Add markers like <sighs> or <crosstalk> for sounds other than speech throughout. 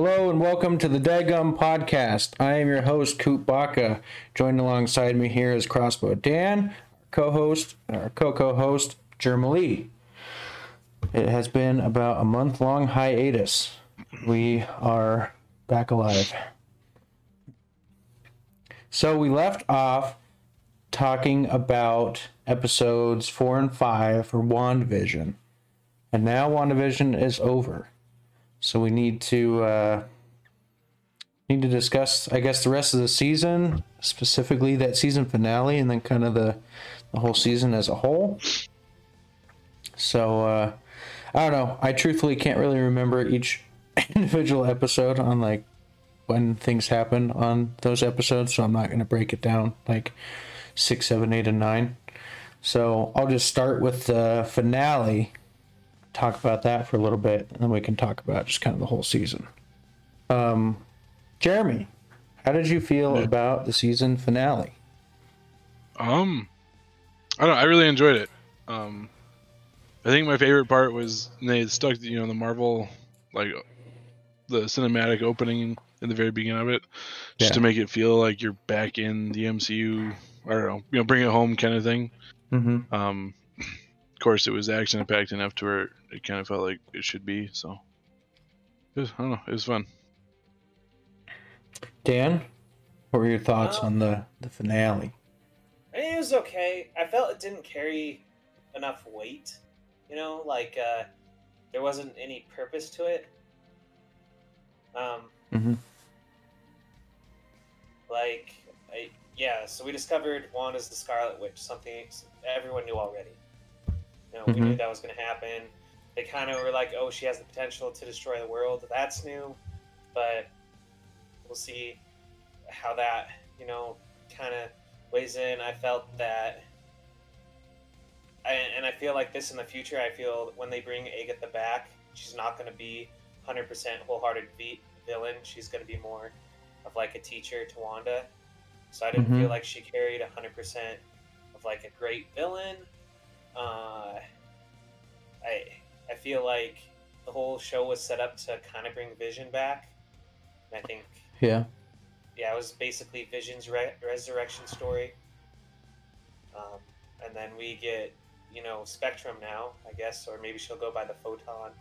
Hello and welcome to the Daggum Podcast. I am your host, Coop Baca. Joined alongside me here is Crossbow Dan, co-host, our co-co-host, Jermalee. It has been about a month-long hiatus. We are back alive. So we left off talking about episodes four and five for WandaVision. And now WandaVision is over. So we need to uh, need to discuss, I guess, the rest of the season, specifically that season finale, and then kind of the the whole season as a whole. So uh, I don't know. I truthfully can't really remember each <laughs> individual episode on like when things happen on those episodes, so I'm not going to break it down like six, seven, eight, and nine. So I'll just start with the finale, talk about that for a little bit, and then we can talk about just kind of the whole season. Um, Jeremy, how did you feel Yeah. about the season finale? Um, I don't. know, I really enjoyed it. Um, I think my favorite part was they stuck, you know, the Marvel like the cinematic opening in the very beginning of it, just Yeah. to make it feel like you're back in the MCU. I don't know, you know, bring it home kind of thing. Mm-hmm. Um, of course, it was action packed enough to where it kind of felt like it should be. So, it was, I don't know, it was fun. Dan, what were your thoughts Um, on the the finale? I mean, it was okay. I felt it didn't carry enough weight. You know, like uh, there wasn't any purpose to it. Um, mm-hmm. like, I, yeah. So we discovered Wanda's the Scarlet Witch, something everyone knew already. You know, we knew Mhm. that was going to happen. They kind of were like, "Oh, she has the potential to destroy the world." That's new, but we'll see how that you know kind of weighs in. I felt that, I, and I feel like this in the future. I feel when they bring Agatha back, she's not going to be 100% wholehearted vi- villain. She's going to be more of like a teacher to Wanda. So I didn't Mhm. feel like she carried 100% of like a great villain. Uh, I I feel like the whole show was set up to kind of bring Vision back. And I think Yeah. yeah, it was basically Vision's re- resurrection story. Um, and then we get, you know, Spectrum now, I guess, or maybe she'll go by the Photon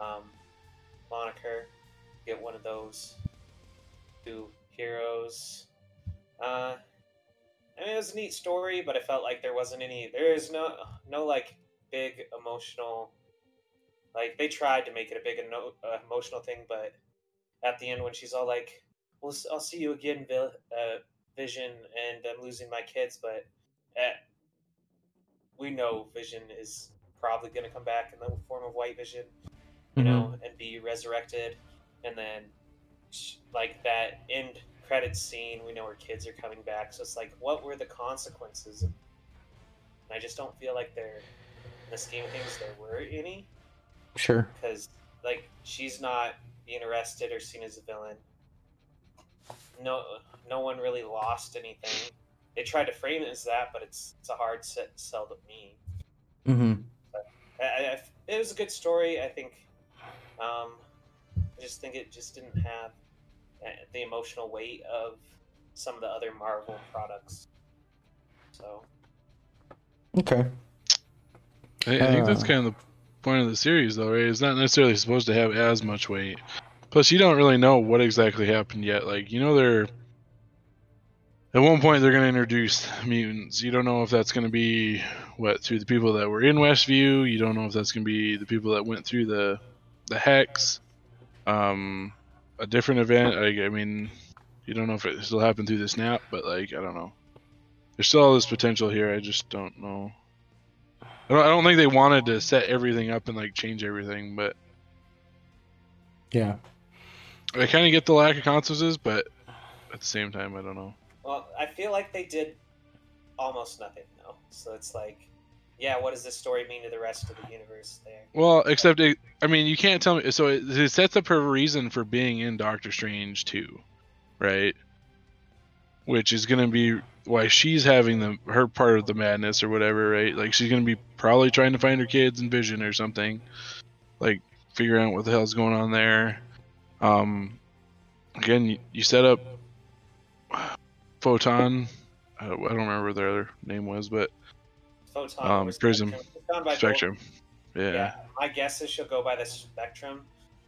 um, moniker. Get one of those two heroes. Uh, I mean, it was a neat story, but I felt like there wasn't any. There is no, no like big emotional. Like they tried to make it a big eno- uh, emotional thing, but at the end when she's all like, "Well, I'll see you again, Vil- uh, Vision, and I'm losing my kids," but uh, we know Vision is probably going to come back in the form of White Vision, you know, and be resurrected, and then like that end credit scene, we know her kids are coming back. So it's like, what were the consequences? And I just don't feel like there, in the scheme of things, there were any Sure. because like she's not being arrested or seen as a villain. No, no one really lost anything. They tried to frame it as that, but it's it's a hard set sell to me. Mm-hmm. I, I, it was a good story. I think. Um, I just think it just didn't have uh, the emotional weight of some of the other Marvel products. So Okay. I, I think that's Uh. kind of the point of the series, though, right? It's not necessarily supposed to have as much weight. Plus, you don't really know what exactly happened yet. Like, you know, they're at one point they're going to introduce mutants. You don't know if that's going to be what through the people that were in Westview. You don't know if that's going to be the people that went through the the hex. Um, a different event. I mean, you don't know if it still happened through the snap, but like, I don't know. There's still all this potential here. I just don't know. I don't, I don't think they wanted to set everything up and like change everything, but Yeah. I kind of get the lack of consequences, but at the same time, I don't know. Well, I feel like they did almost nothing though. So it's like, yeah, what does this story mean to the rest of the universe there? Well, except it, I mean, you can't tell me. So it, it sets up her reason for being in Doctor Strange too, right? Which is gonna be why she's having the her part of the madness or whatever, right? Like she's gonna be probably trying to find her kids and Vision or something, like figuring out what the hell's going on there. Um, again, you, you set up Photon. I don't, I don't remember what their other name was, but Photon Um, Prism. Spectrum. Spectrum. Yeah. Yeah. my guess is she'll go by the Spectrum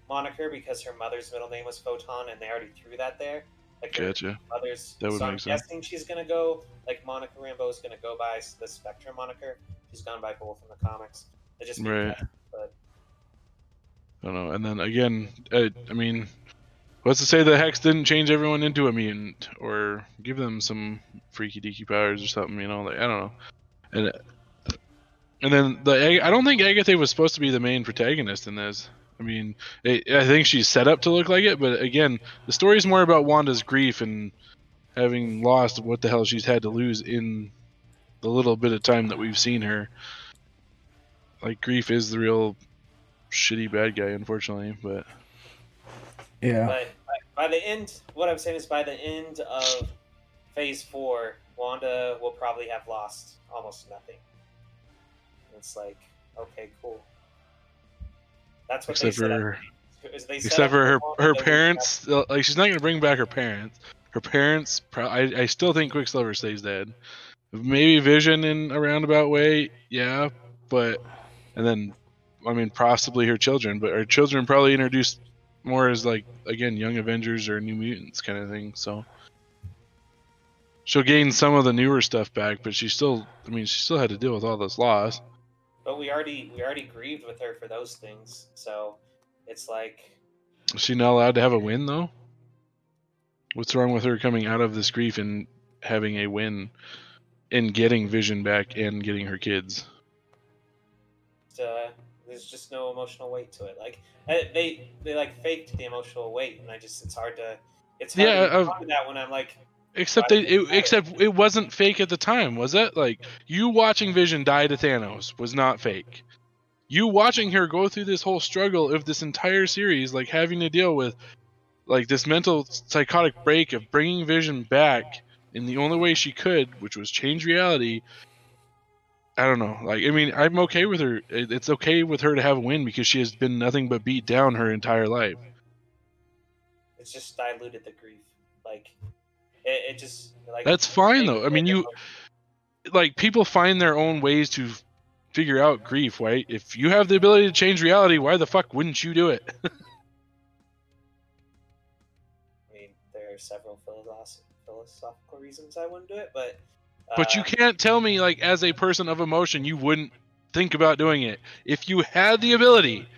moniker because her mother's middle name was Photon, and they already threw that there. Like Gotcha. mother's. That would so I'm sense. guessing she's gonna go like Monica Rambeau is gonna go by the Spectrum moniker. She's gone by both in the comics. They just Right. that, but I don't know. And then again, I, I mean, what's to say the Hex didn't change everyone into a mutant or give them some freaky deaky powers or something? You know, like I don't know. And and then the I don't think Agatha was supposed to be the main protagonist in this. I mean, it, I think she's set up to look like it, but again, the story is more about Wanda's grief and having lost what the hell she's had to lose in the little bit of time that we've seen her. Like grief is the real shitty bad guy, unfortunately. But Yeah. but by, by the end, what I'm saying is by the end of Phase Four, Wanda will probably have lost almost nothing. It's like, okay, cool. That's what except they said. for they set except for her her parents, uh, like she's not gonna bring back her parents. Her parents, pro- I I still think Quicksilver stays dead. Maybe Vision in a roundabout way, yeah, but and then I mean possibly her children, but her children probably introduced more as like again young Avengers or New Mutants kind of thing. So she'll gain some of the newer stuff back, but she still, I mean, she still had to deal with all this loss. But we already we already grieved with her for those things, so it's like Is she not allowed to have a win though? What's wrong with her coming out of this grief and having a win and getting Vision back and getting her kids? uh, there's just no emotional weight to it. Like eh, they they like faked the emotional weight, and I just it's hard to it's hard Yeah, to uh, to that when I'm like Except they, it it, except it wasn't fake at the time, was it? Like you watching Vision die to Thanos was not fake. You watching her go through this whole struggle of this entire series, like having to deal with like this mental psychotic break of bringing Vision back in the only way she could, which was change reality. I don't know. Like, I mean, I'm okay with her. It's okay with her to have a win because she has been nothing but beat down her entire life. it's just diluted the grief. Like it, it just like That's fine though. I mean, you like people find their own ways to figure out grief, right? If you have the ability to change reality, why the fuck wouldn't you do it? <laughs> I mean, there are several philosophical reasons I wouldn't do it, but but you uh, can't tell me like as a person of emotion you wouldn't think about doing it. If you had the ability,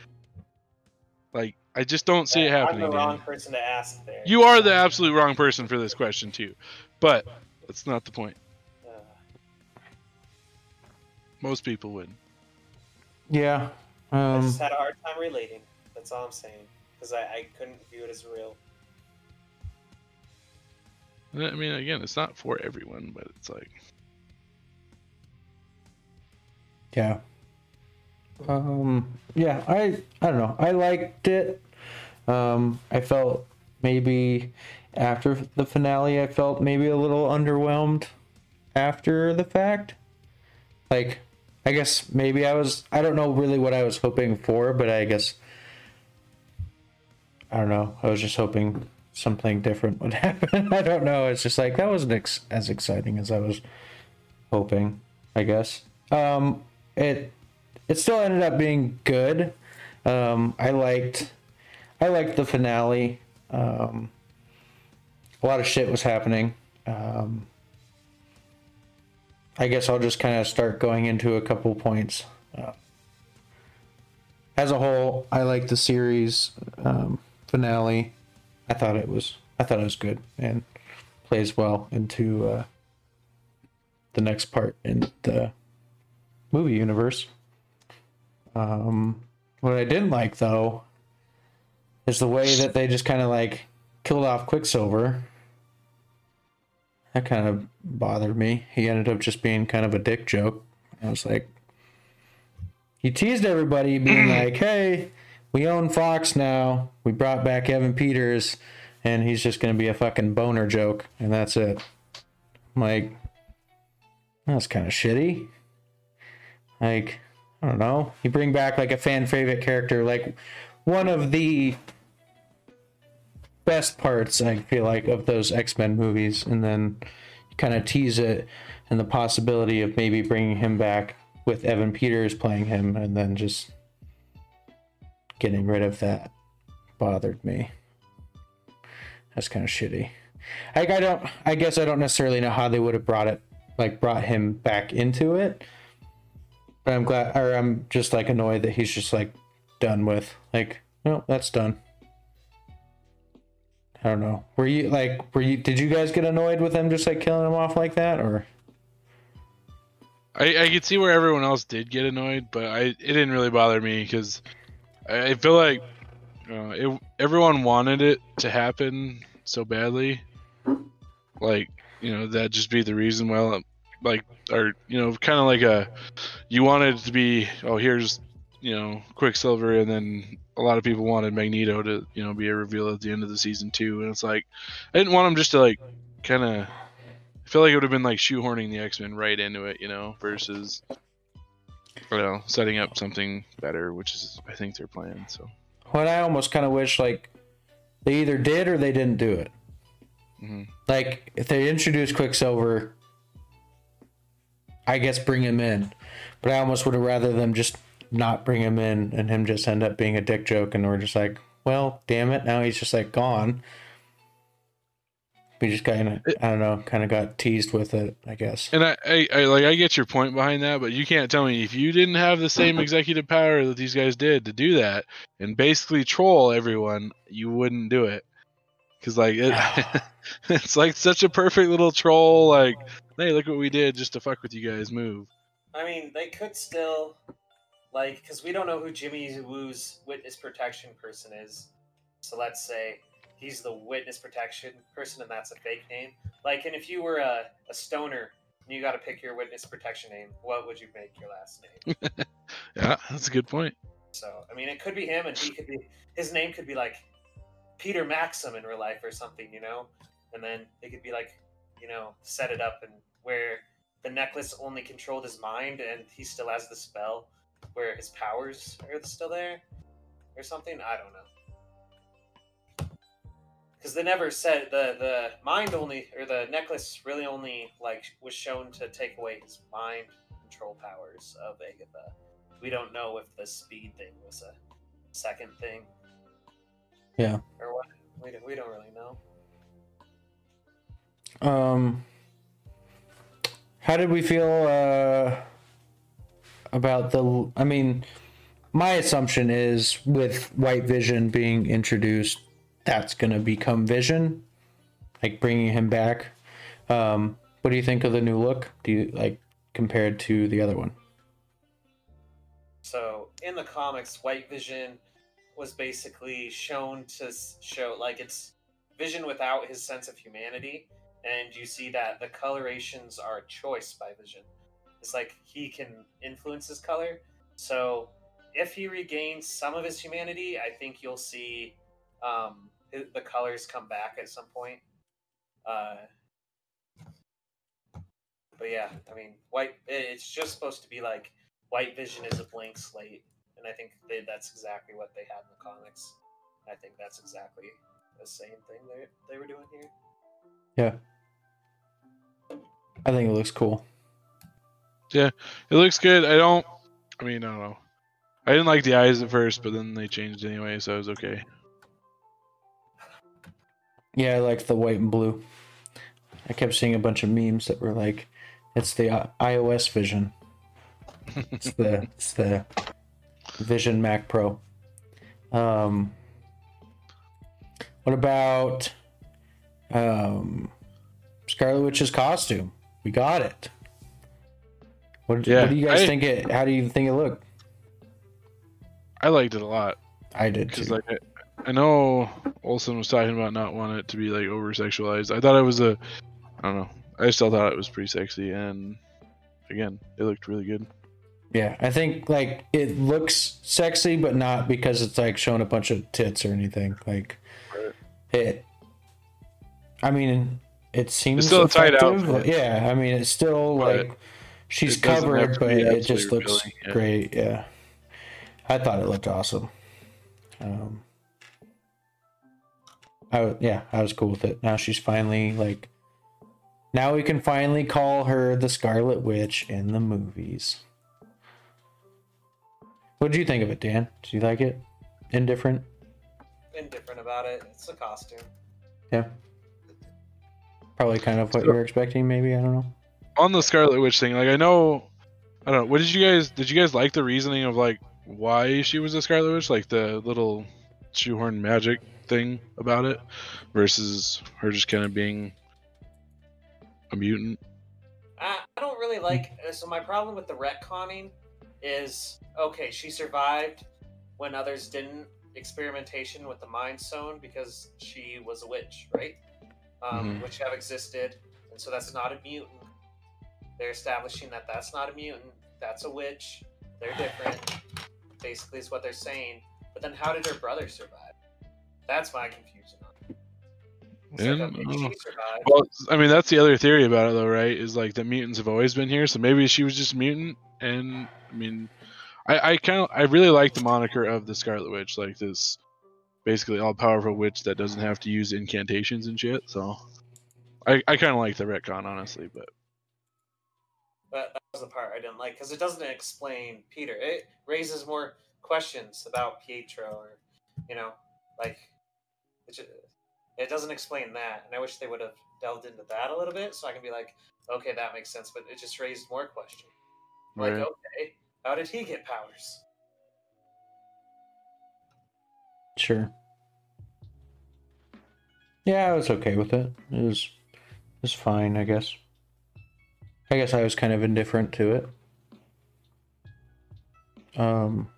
like I just don't see it I'm happening. the wrong Danny. person to ask there. You are the absolute wrong person for this question too. But that's not the point. Uh, Most people would. Yeah. I Um, just had a hard time relating. That's all I'm saying because I, I couldn't view it as real. I mean, again, it's not for everyone, but it's like yeah. Um, yeah, I I don't know. I liked it. Um, I felt maybe after the finale, I felt maybe a little underwhelmed after the fact. Like, I guess maybe I was. I don't know really what I was hoping for, but I guess I don't know. I was just hoping something different would <laughs> happen. I don't know. It's just like that wasn't ex- as exciting as I was hoping. I guess. Um, it it still ended up being good. Um, I liked I liked the finale. Um, a lot of shit was happening. Um, I guess I'll just kind of start going into a couple points. Uh, as a whole, I like the series um, finale. I thought it was I thought it was good and plays well into uh, the next part in the movie universe. Um, what I didn't like though is the way that they just kind of like killed off Quicksilver. That kind of bothered me. He ended up just being kind of a dick joke. I was like, he teased everybody, being like, "Hey, we own Fox now. We brought back Evan Peters, and he's just gonna be a fucking boner joke, and that's it." I'm like, that's kind of shitty. Like, I don't know. You bring back like a fan favorite character, like one of the best parts I feel like of those X Men movies, and then kind of tease it and the possibility of maybe bringing him back with Evan Peters playing him, and then just getting rid of that bothered me. That's kind of shitty. Like I don't, I guess I don't necessarily know how they would have brought it, like brought him back into it. But I'm glad, or I'm just like annoyed that he's just like done with. Like, no, that's done. I don't know. Were you like, were you? Did you guys get annoyed with him just like killing him off like that, or? I, I could see where everyone else did get annoyed, but I it didn't really bother me because I, I feel like uh, it, everyone wanted it to happen so badly. Like you know that just be the reason why, like or you know kind of like a you wanted it to be oh here's you know Quicksilver and then a lot of people wanted Magneto to you know be a reveal at the end of the season too and it's like I didn't want him just to like kind of I feel like it would have been like shoehorning the X Men right into it you know versus you know setting up something better which is I think their plan so What I almost kind of wish like they either did or they didn't do it. Mhm. Like if they introduced Quicksilver, I guess bring him in, but I almost would have rather them just not bring him in and him just end up being a dick joke, and we're just like, well, damn it, now he's just like gone. We just kind of, I don't know, kind of got teased with it, I guess. And I, I, I like I get your point behind that, but you can't tell me if you didn't have the same <laughs> executive power that these guys did to do that and basically troll everyone, you wouldn't do it. Cause like it, <laughs> it's like such a perfect little troll. Like, hey, look what we did just to fuck with you guys. Move. I mean, they could still, like, because we don't know who Jimmy Woo's witness protection person is. So let's say he's the witness protection person and that's a fake name. Like, and if you were a, a stoner and you got to pick your witness protection name, what would you make your last name? <laughs> Yeah, that's a good point. So, I mean, it could be him and he could be, his name could be like Peter Maxim in real life or something, you know? And then it could be like, you know, set it up and where the necklace only controlled his mind and he still has the spell where his powers are still there or something. I don't know. Because they never said the the mind only or the necklace really only like was shown to take away his mind control powers of Agatha. We don't know if the speed thing was a second thing Yeah. or what. We don't, we don't really know. Um, how did we feel uh, about the? I mean, my assumption is with White Vision being introduced, that's gonna become Vision, like bringing him back. Um, what do you think of the new look? Do you like compared to the other one? So in the comics, White Vision was basically shown to show like it's Vision without his sense of humanity, and you see that the colorations are choice by Vision. It's like he can influence his color. So if he regains some of his humanity, I think you'll see um, the colors come back at some point. Uh, but yeah, I mean, white. It's just supposed to be like White Vision is a blank slate, and I think they, that's exactly what they had in the comics. I think that's exactly the same thing they they were doing here. Yeah, I think it looks cool. Yeah, it looks good. I don't. I mean, I don't know. I didn't like the eyes at first, but then they changed anyway, so it was okay. Yeah, I like the white and blue. I kept seeing a bunch of memes that were like, "It's the iOS Vision. It's the it's the Vision Mac Pro." Um, what about um, Scarlet Witch's costume? We got it. What, Yeah, what do you guys I- think it? How do you think it looked? I liked it a lot I did too. because, like, I, I know Olsen was talking about not wanting it to be like over sexualized. I thought it was a, I don't know. I still thought it was pretty sexy, and again, it looked really good. Yeah, I think like it looks sexy, but not because it's like showing a bunch of tits or anything. Like Right. it. I mean, it seems still a tight outfit. Yeah, I mean, it's still But like she's it doesn't have covered, but it just looks revealing, yeah. great. Yeah, I thought it looked awesome. Um, I yeah, I was cool with it. Now she's finally like. Now we can finally call her the Scarlet Witch in the movies. What did you think of it, Dan? Did you like it? Indifferent? Indifferent about it. It's a costume. Yeah. Probably kind of what you were expecting, maybe. I don't know. On the Scarlet Witch thing, like I know, I don't know. What did you guys? Did you guys like the reasoning of like why she was a Scarlet Witch? Like the little shoehorn magic thing about it, versus her just kind of being a mutant. I, I don't really like. So my problem with the retconning is okay. She survived when others didn't. Experimentation with the Mind Stone because she was a witch, right? Um, Mhm. Which have existed, and so that's not a mutant. They're establishing that that's not a mutant. That's a witch. They're different. Basically, is what they're saying. But then, how did her brother survive? That's my confusion on it. It's like, Yeah, okay, I don't she know. survived. Well, I mean that's the other theory about it, though, right? Is like the mutants have always been here, so maybe she was just mutant. And I mean, I, I kind of, I really like the moniker of the Scarlet Witch, like this basically all powerful witch that doesn't have to use incantations and shit. So, I, I kind of like the retcon, honestly. But That, that was the part I didn't like because it doesn't explain Peter. It raises more questions about Pietro, or you know, like it, ju- it doesn't explain that. And I wish they would have delved into that a little bit so I can be like, okay, that makes sense. But it just raised more questions. Like, okay, how did he get powers? Sure. Yeah, I was okay with it. It was, it was fine, I guess. I guess I was kind of indifferent to it. Um,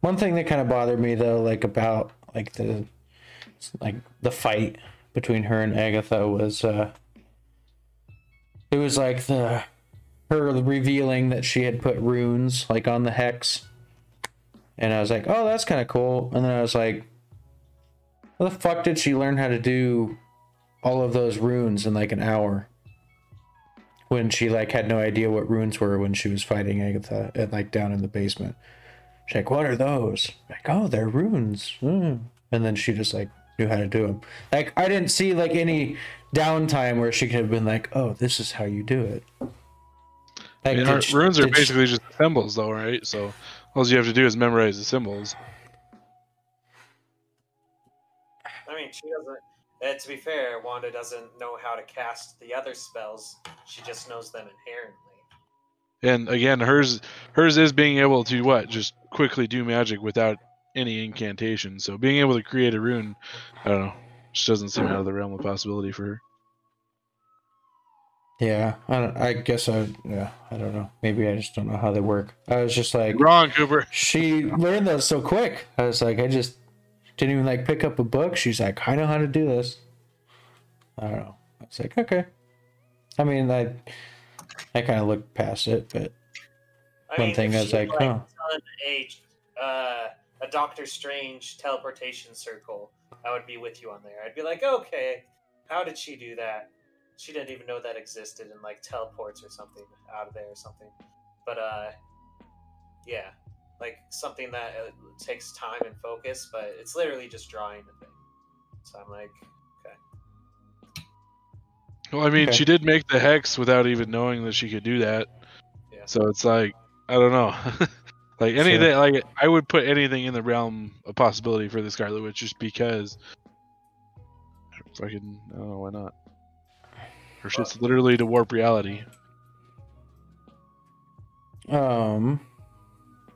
one thing that kind of bothered me though, like about like the, like the fight between her and Agatha was, uh, it was like the, her revealing that she had put runes like on the hex and I was like, oh, that's kind of cool. And then I was like, how the fuck did she learn how to do all of those runes in like an hour? When she like had no idea what runes were when she was fighting Agatha at like down in the basement. She's like, what are those? Like, oh, they're runes. Mm. And then she just like knew how to do them. Like, I didn't see like any downtime where she could have been like, oh, this is how you do it. I mean, did our- she- runes are did she- basically just symbols, though, right? So all you have to do is memorize the symbols. I mean, she doesn't. Uh, to be fair, Wanda doesn't know how to cast the other spells. She just knows them inherently. And again, hers hers is being able to what just quickly do magic without any incantation. So being able to create a rune, I don't know, just doesn't seem out of the realm of possibility for her. Yeah, I, don't, I guess I yeah I don't know. Maybe I just don't know how they work. I was just like, Wrong, Cooper. she learned that so quick. I was like, I just didn't even like pick up a book. She's like, I know how to do this. I don't know. I was like, okay. I mean, I I kind of looked past it, but I One thing I was she, like, huh. done a uh, a Doctor Strange teleportation circle, I would be with you on there. I'd be like, okay, how did she do that? She didn't even know that existed, and like teleports or something out of there or something. But uh, yeah, like something that uh, takes time and focus, but it's literally just drawing the thing. So I'm like, okay, Well, I mean, Okay. she did make the hex without even knowing that she could do that. Yeah. So it's like I don't know. <laughs> like anything, like I would put anything in the realm of possibility for the Scarlet Witch just because. Fucking, I don't know why not. Her shit's literally to warp reality. um,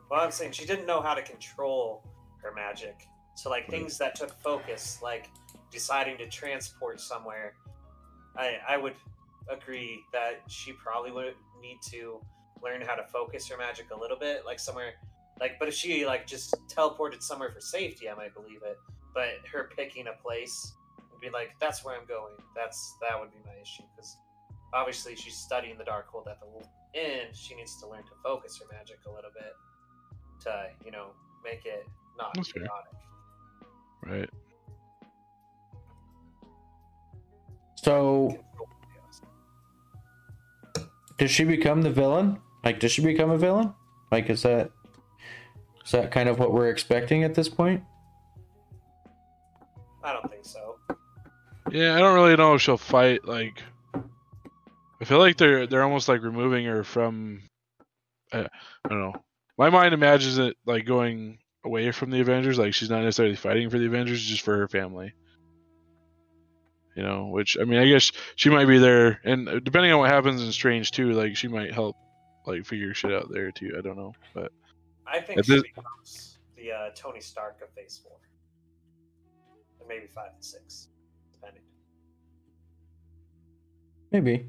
Well, I'm saying she didn't know how to control her magic. So, like things that took focus, like deciding to transport somewhere, I I would agree that she probably would need to learn how to focus her magic a little bit, like somewhere, like. But if she like just teleported somewhere for safety, I might believe it. But her picking a place and be like, "That's where I'm going." That's that would be my issue because obviously she's studying the Darkhold at the end. She needs to learn to focus her magic a little bit to you know make it not That's fair. chaotic. Right. so Control does she become the villain? Like, does she become a villain? Like, is that is that kind of what we're expecting at this point? I don't think so. Yeah, I don't really know if she'll fight. Like, I feel like they're they're almost like removing her from. I, I don't know. My mind imagines it like going away from the Avengers. Like she's not necessarily fighting for the Avengers, just for her family. You know, which I mean, I guess she might be there, and depending on what happens in Strange too, like she might help, like figure shit out there too. I don't know, but I think she this- becomes the uh, Tony Stark of Phase Four, and maybe five and six, Maybe.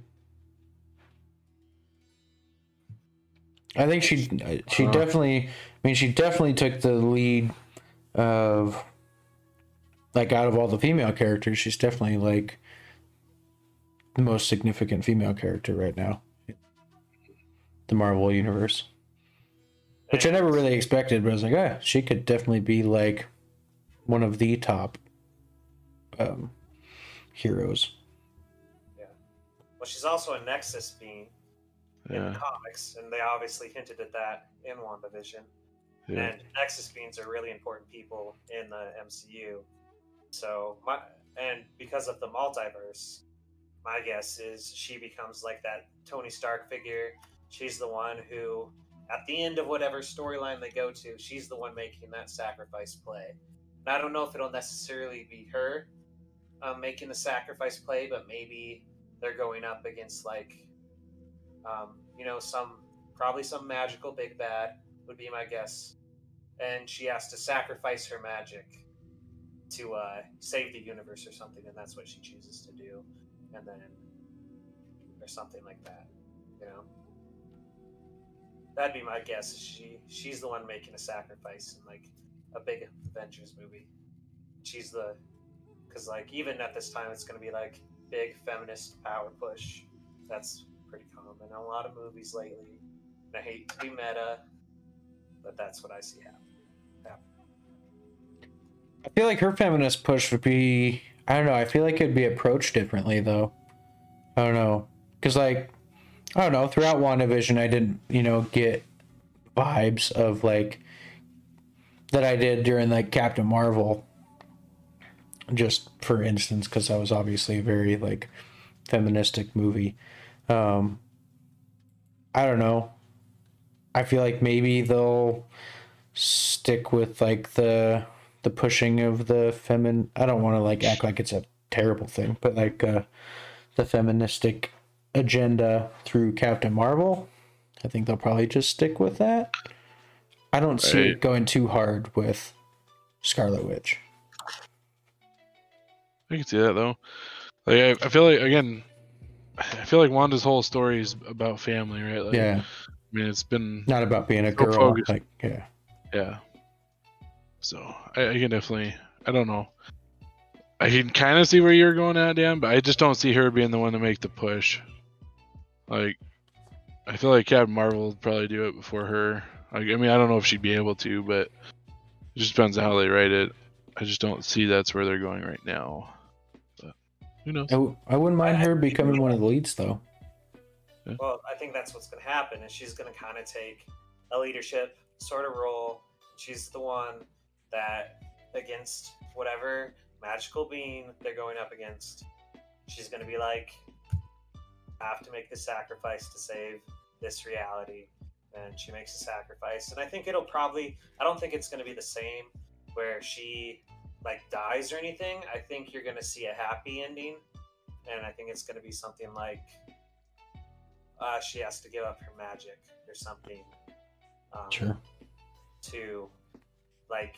I think she she Uh. definitely. I mean, she definitely took the lead of like out of all the female characters. She's definitely like the most significant female character right now. The Marvel universe, which I never really expected, but I was like, ah, she could definitely be like one of the top um, heroes. Yeah. Well, she's also a Nexus being in the comics, and they obviously hinted at that in WandaVision. yeah. And Nexus beings are really important people in the MCU. So my and because of the multiverse, my guess is she becomes like that Tony Stark figure. She's the one who, at the end of whatever storyline they go to, she's the one making that sacrifice play. And I don't know if it'll necessarily be her um, making the sacrifice play, but maybe they're going up against like, um, you know, some probably some magical big bad would be my guess and she has to sacrifice her magic to uh, save the universe or something, and that's what she chooses to do, and then or something like that, you know. That'd be my guess. She she's the one making a sacrifice in like a big Avengers movie. She's the because like even at this time it's gonna be like big feminist power push. That's pretty common in a lot of movies lately. And I hate to be meta, but that's what I see happening. I feel like her feminist push would be I don't know, I feel like it'd be approached differently though. I don't know. Cause like I don't know, throughout WandaVision I didn't, you know, get vibes of like that I did during like Captain Marvel. Just for instance, because that was obviously a very like feministic movie. Um I don't know. I feel like maybe they'll stick with like the the pushing of the femin I don't want to like act like it's a terrible thing, but like uh the feministic agenda through Captain Marvel. I think they'll probably just stick with that. I don't see Right. it going too hard with Scarlet Witch. I can see that though. Like I, I feel like again, I feel like Wanda's whole story is about family, right? Like, yeah, I mean, it's been not about being a So girl. focused. Like, yeah, yeah. So I, I can definitely. I don't know. I can kind of see where you're going at, Dan, but I just don't see her being the one to make the push. Like, I feel like Captain Marvel would probably do it before her. Like, I mean, I don't know if she'd be able to, but it just depends on how they write it. I just don't see that's where they're going right now. But who knows? I, w- I wouldn't mind her becoming one of the leads though. Well, I think that's what's going to happen, is she's going to kind of take a leadership sort of role. She's the one that, against whatever magical being they're going up against, she's going to be like, I have to make the sacrifice to save this reality. And she makes a sacrifice. And I think it'll probably, I don't think it's going to be the same where she like dies or anything. I think you're going to see a happy ending. And I think it's going to be something like, uh, she has to give up her magic or something um, Sure. to like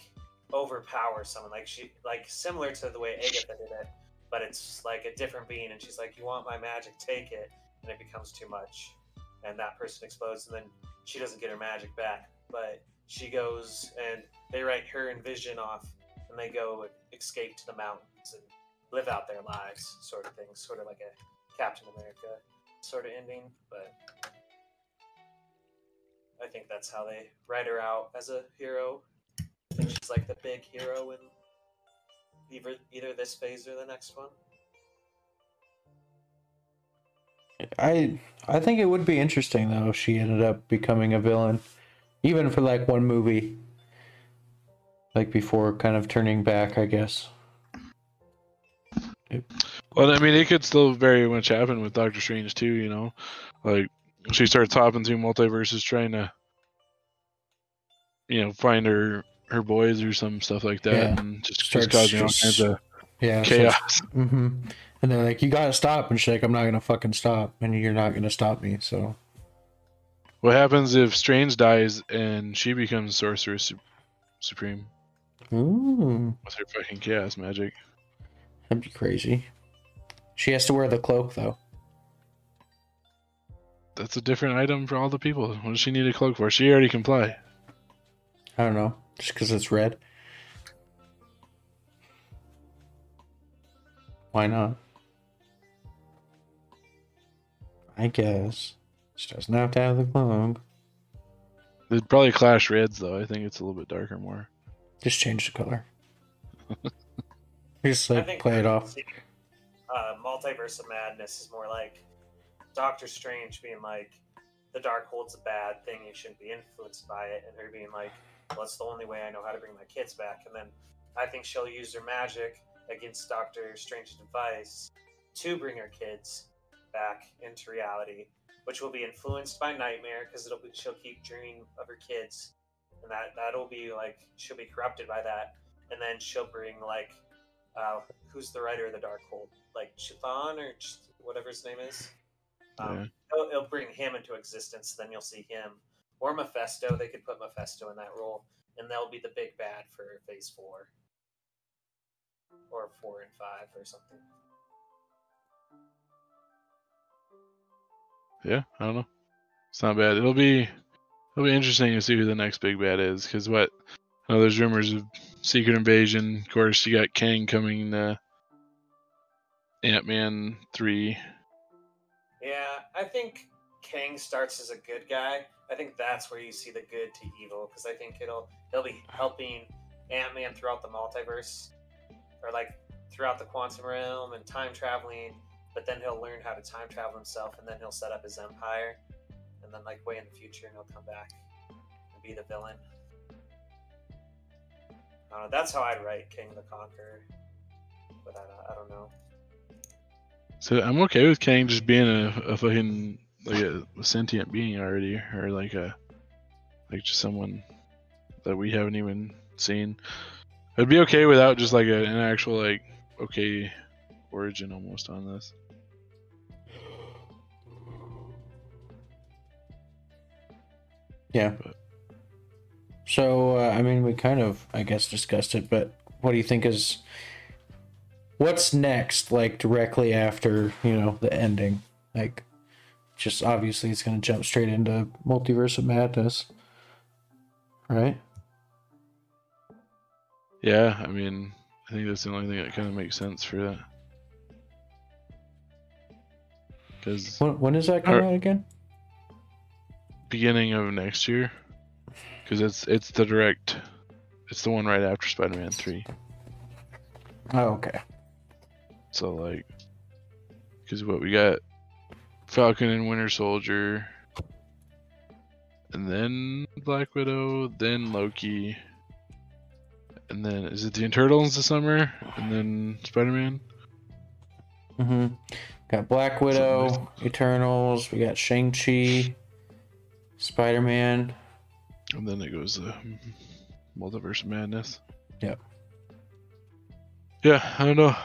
overpower someone like she like similar to the way agatha did it but it's like a different being and she's like you want my magic take it and it becomes too much and that person explodes and then she doesn't get her magic back but she goes and they write her and vision off and they go and escape to the mountains and live out their lives sort of thing sort of like a captain america sort of ending, but I think that's how they write her out as a hero. I think she's like the big hero in either either this phase or the next one. I I think it would be interesting though if she ended up becoming a villain, even for like one movie. Like before, kind of turning back, I guess. Well, I mean, it could still very much happen with Doctor Strange too. You know, like she starts hopping through multiverses trying to, you know, find her her boys or some stuff like that, Yeah. and just, just Starts causing all kinds of Yeah. chaos. <laughs> Mm-hmm. And they're like, "You gotta stop," and she's like, "I'm not gonna fucking stop, and you're not gonna stop me." So What happens if Strange dies and she becomes Sorceress Supreme Ooh, with her fucking chaos magic? that'd be crazy. She has to wear the cloak though. That's a different item for all the people. What does she need a cloak for? She already can fly. I don't know, just because it's red. Why not? I guess she doesn't have to have the cloak. They'd probably clash reds though. I think it's a little bit darker more. Just change the color. just like play it off. Uh, Multiverse of Madness is more like Doctor Strange being like, the Darkhold's a bad thing, you shouldn't be influenced by it, and her being like, well, it's the only way I know how to bring my kids back. And then I think she'll use her magic against Doctor Strange's device to bring her kids back into reality, which will be influenced by Nightmare because it'll be she'll keep dreaming of her kids, and that that'll be like she'll be corrupted by that, and then she'll bring like uh, who's the writer of the Darkhold, like Chthon or Ch- whatever his name is. Um, Yeah. it'll, it'll bring him into existence. Then you'll see him or Mephisto. They could put Mephisto in that role, and they'll be the big bad for Phase Four or four and five or something. Yeah, I don't know. It's not bad. It'll be it'll be interesting to see who the next big bad is. Because what I know, there's rumors of Secret Invasion. Of course, you got Kang coming. Uh, Ant Man three. Yeah, I think Kang starts as a good guy. I think that's where you see the good to evil because I think it'll he'll be helping Ant Man throughout the multiverse, or like throughout the quantum realm and time traveling. But then he'll learn how to time travel himself, and then he'll set up his empire, then like way in the future, and he'll come back and be the villain. That's how I'd write Kang the Conqueror, but I, I don't know. So I'm okay with Kang just being a, a fucking like a, a sentient being already, or like a like just someone that we haven't even seen. I'd be okay without just like a, an actual like okay origin almost on this. Yeah. But- So, uh, I mean, we kind of, I guess, discussed it, but what do you think is what's next, like directly after, you know, the ending? Like, just obviously it's going to jump straight into Multiverse of Madness, right? Yeah, I mean, I think that's the only thing that kind of makes sense for that. Because When, when does that come Or- out again? Beginning of next year, because it's it's the direct, it's the one right after Spider-Man three. Oh, okay. So like, because what we got, Falcon and Winter Soldier, and then Black Widow, then Loki, and then is it the Eternals this summer, and then Spider-Man. Mm-hmm. Got Black Widow, Eternals. We got Shang Chi, Spider Man. And then it goes uh, Multiverse Madness. Yep. Yeah, I don't know.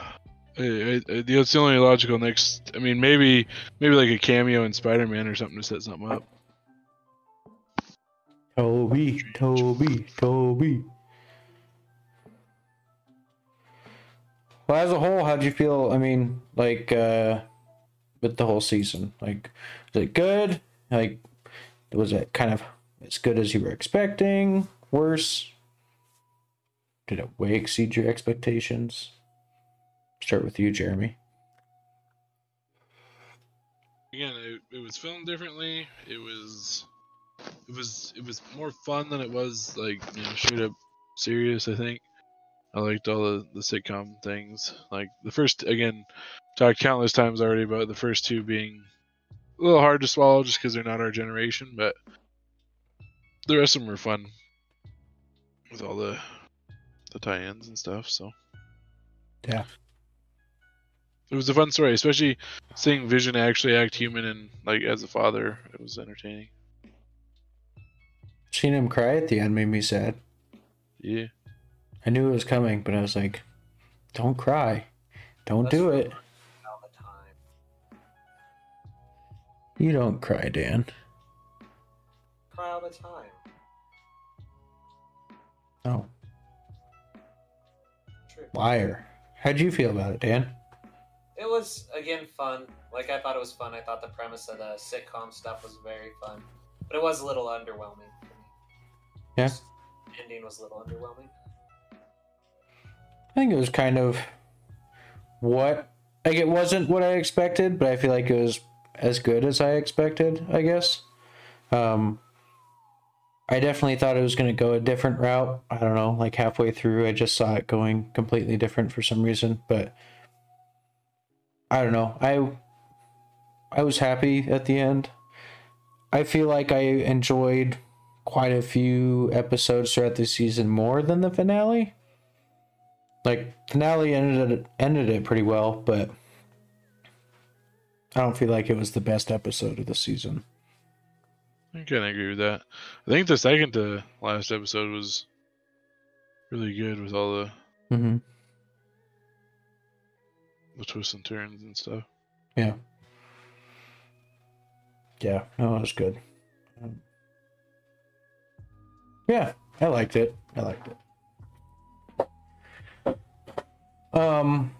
I, I, the only logical next. I mean, maybe maybe like a cameo in Spider-Man or something to set something up. Tobey, Tobey, Tobey. Well, as a whole, how'd you feel? I mean, like, uh, with the whole season, like, is it good? Like, was it kind of as good as you were expecting? Worse? Did it way exceed your expectations? Start with you, Jeremy. Again, it, it was filmed differently. It was it was it was more fun than it was like you know straight up serious. I think I liked all the the sitcom things. Like the first again, talked countless times already about the first two being a little hard to swallow just because they're not our generation, but the rest of them were fun with all the the tie-ins and stuff. So Yeah. it was a fun story, especially seeing Vision actually act human and like as a father. It was entertaining. Seeing him cry at the end made me sad. Yeah. I knew it was coming, but I was like, don't cry. Don't That's do right. it. You don't cry, Dan. Cry all the time. No. True. Liar. How'd you feel about it, Dan? It was again fun. Like I thought it was fun. I thought the premise of the sitcom stuff was very fun, but it was a little underwhelming for me. Yeah. Just Ending was a little underwhelming. I think it was kind of what like it wasn't what I expected, but I feel like it was as good as I expected, I guess. Um I definitely thought it was going to go a different route. I don't know, like halfway through I just saw it going completely different for some reason, but I don't know. I I was happy at the end. I feel like I enjoyed quite a few episodes throughout the season more than the finale like finale ended it ended it pretty well, but I don't feel like it was the best episode of the season. I kind of agree with that. I think the second to last episode was really good with all the, Mm-hmm. the twists and turns and stuff. Yeah. Yeah, no, it was good. Um, yeah, I liked it. I liked it. Um,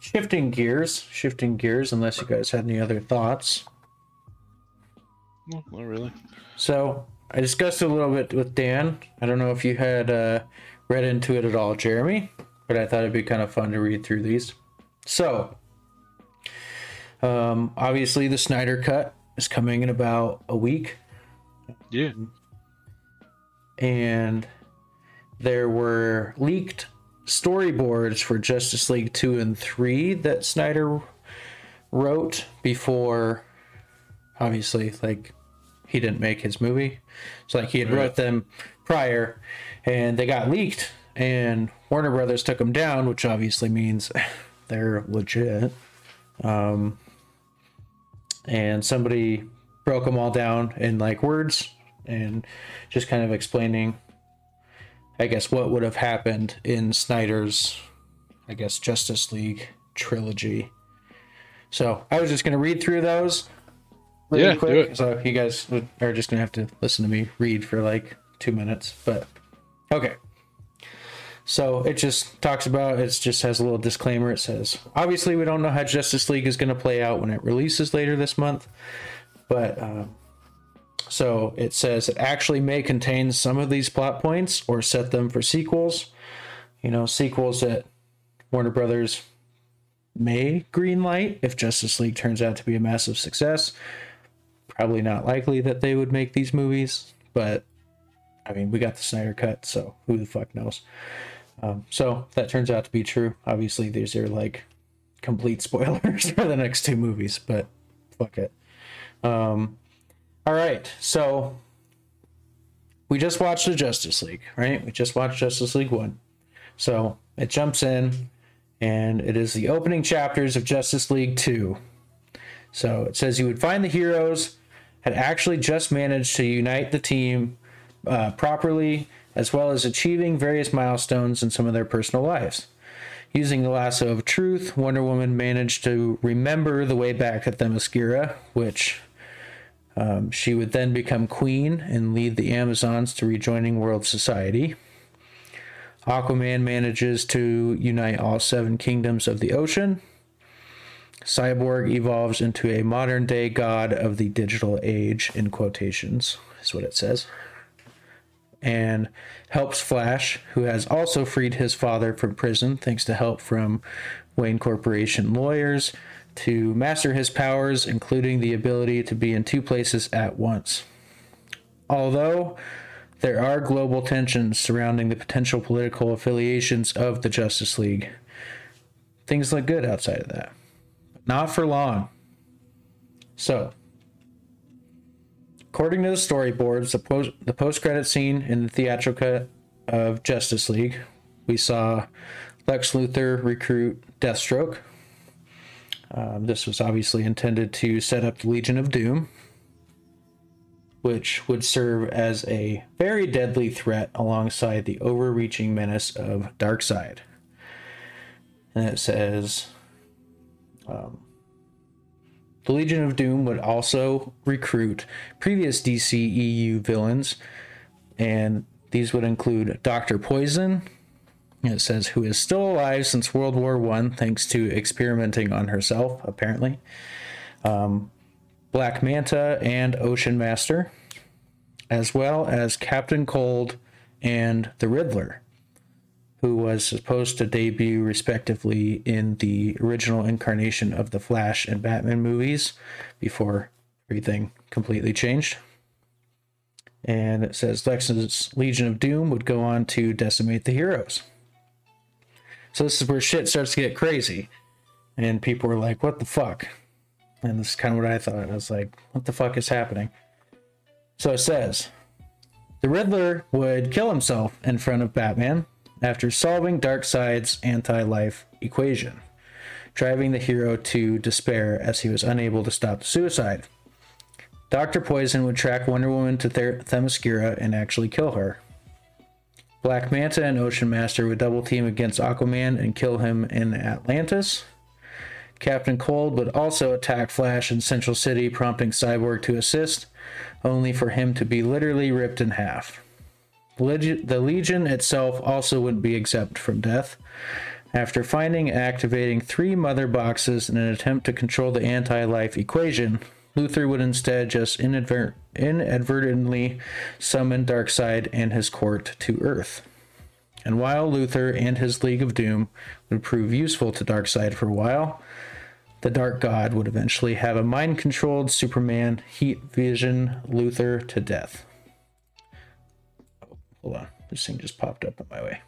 shifting gears, shifting gears. Unless you guys had any other thoughts. No, not really. So I discussed a little bit with Dan. I don't know if you had uh, read into it at all, Jeremy, but I thought it'd be kind of fun to read through these. So, um, obviously, the Snyder Cut is coming in about a week, Yeah. and there were leaked storyboards for Justice League 2 and 3 that Snyder wrote before obviously like he didn't make his movie. So like he had Right. wrote them prior and they got leaked and Warner Brothers took them down, which obviously means <laughs> they're legit. Um and somebody broke them all down in like words and just kind of explaining I guess what would have happened in Snyder's I guess Justice League trilogy. So I was just gonna read through those really Yeah, do quick. it. So you guys are just gonna have to listen to me read for like two minutes. But okay. So it just talks about it just has a little disclaimer. It says obviously we don't know how Justice League is gonna play out when it releases later this month, but um, so it says it actually may contain some of these plot points or set them for sequels. You know, sequels that Warner Brothers may greenlight if Justice League turns out to be a massive success. Probably not likely that they would make these movies, but I mean, we got the Snyder Cut, so who the fuck knows? Um, so that turns out to be true. Obviously, these are like complete <laughs> spoilers for the next two movies, but fuck it. Um, all right, so we just watched the Justice League, right? We just watched Justice League 1. So it jumps in, and it is the opening chapters of Justice League 2. So it says you would find the heroes had actually just managed to unite the team uh, properly, as well as achieving various milestones in some of their personal lives. Using the lasso of truth, Wonder Woman managed to remember the way back at Themyscira, which um, she would then become queen and lead the Amazons to rejoining world society. Aquaman manages to unite all seven kingdoms of the ocean. Cyborg evolves into a modern day god of the digital age, in quotations, is what it says. And helps Flash, who has also freed his father from prison thanks to help from Wayne Corporation lawyers, to master his powers, including the ability to be in two places at once. Although there are global tensions surrounding the potential political affiliations of the Justice League, things look good outside of that. But Not for long. So, according to the storyboards, the post the post credit scene in the theatrical cut of Justice League, we saw Lex Luthor recruit Deathstroke. Um, this was obviously intended to set up the Legion of Doom, which would serve as a very deadly threat alongside the overreaching menace of Darkseid. And it says um, the Legion of Doom would also recruit previous DCEU villains, and these would include Dr. Poison. It says, who is still alive since World War One, thanks to experimenting on herself, apparently. Um, Black Manta and Ocean Master, as well as Captain Cold and the Riddler, who was supposed to debut respectively in the original incarnation of the Flash and Batman movies before everything completely changed. And it says Lex's Legion of Doom would go on to decimate the heroes. So this is where shit starts to get crazy. And people were like, what the fuck? And this is kind of what I thought. I was like, what the fuck is happening? So it says the Riddler would kill himself in front of Batman after solving Darkseid's anti life equation, driving the hero to despair as he was unable to stop the suicide. Dr. Poison would track Wonder Woman to Themyscira and actually kill her. Black Manta and Ocean Master would double team against Aquaman and kill him in Atlantis. Captain Cold would also attack Flash in Central City, prompting Cyborg to assist, only for him to be literally ripped in half. The Legion itself also wouldn't be exempt from death. After finding and activating three mother boxes in an attempt to control the anti life equation, Luthor would instead just inadvert- inadvertently summon Darkseid and his court to Earth. And while Luthor and his League of Doom would prove useful to Darkseid for a while, the Dark God would eventually have a mind controlled Superman heat vision Luthor to death. Oh, hold on, this thing just popped up in my way.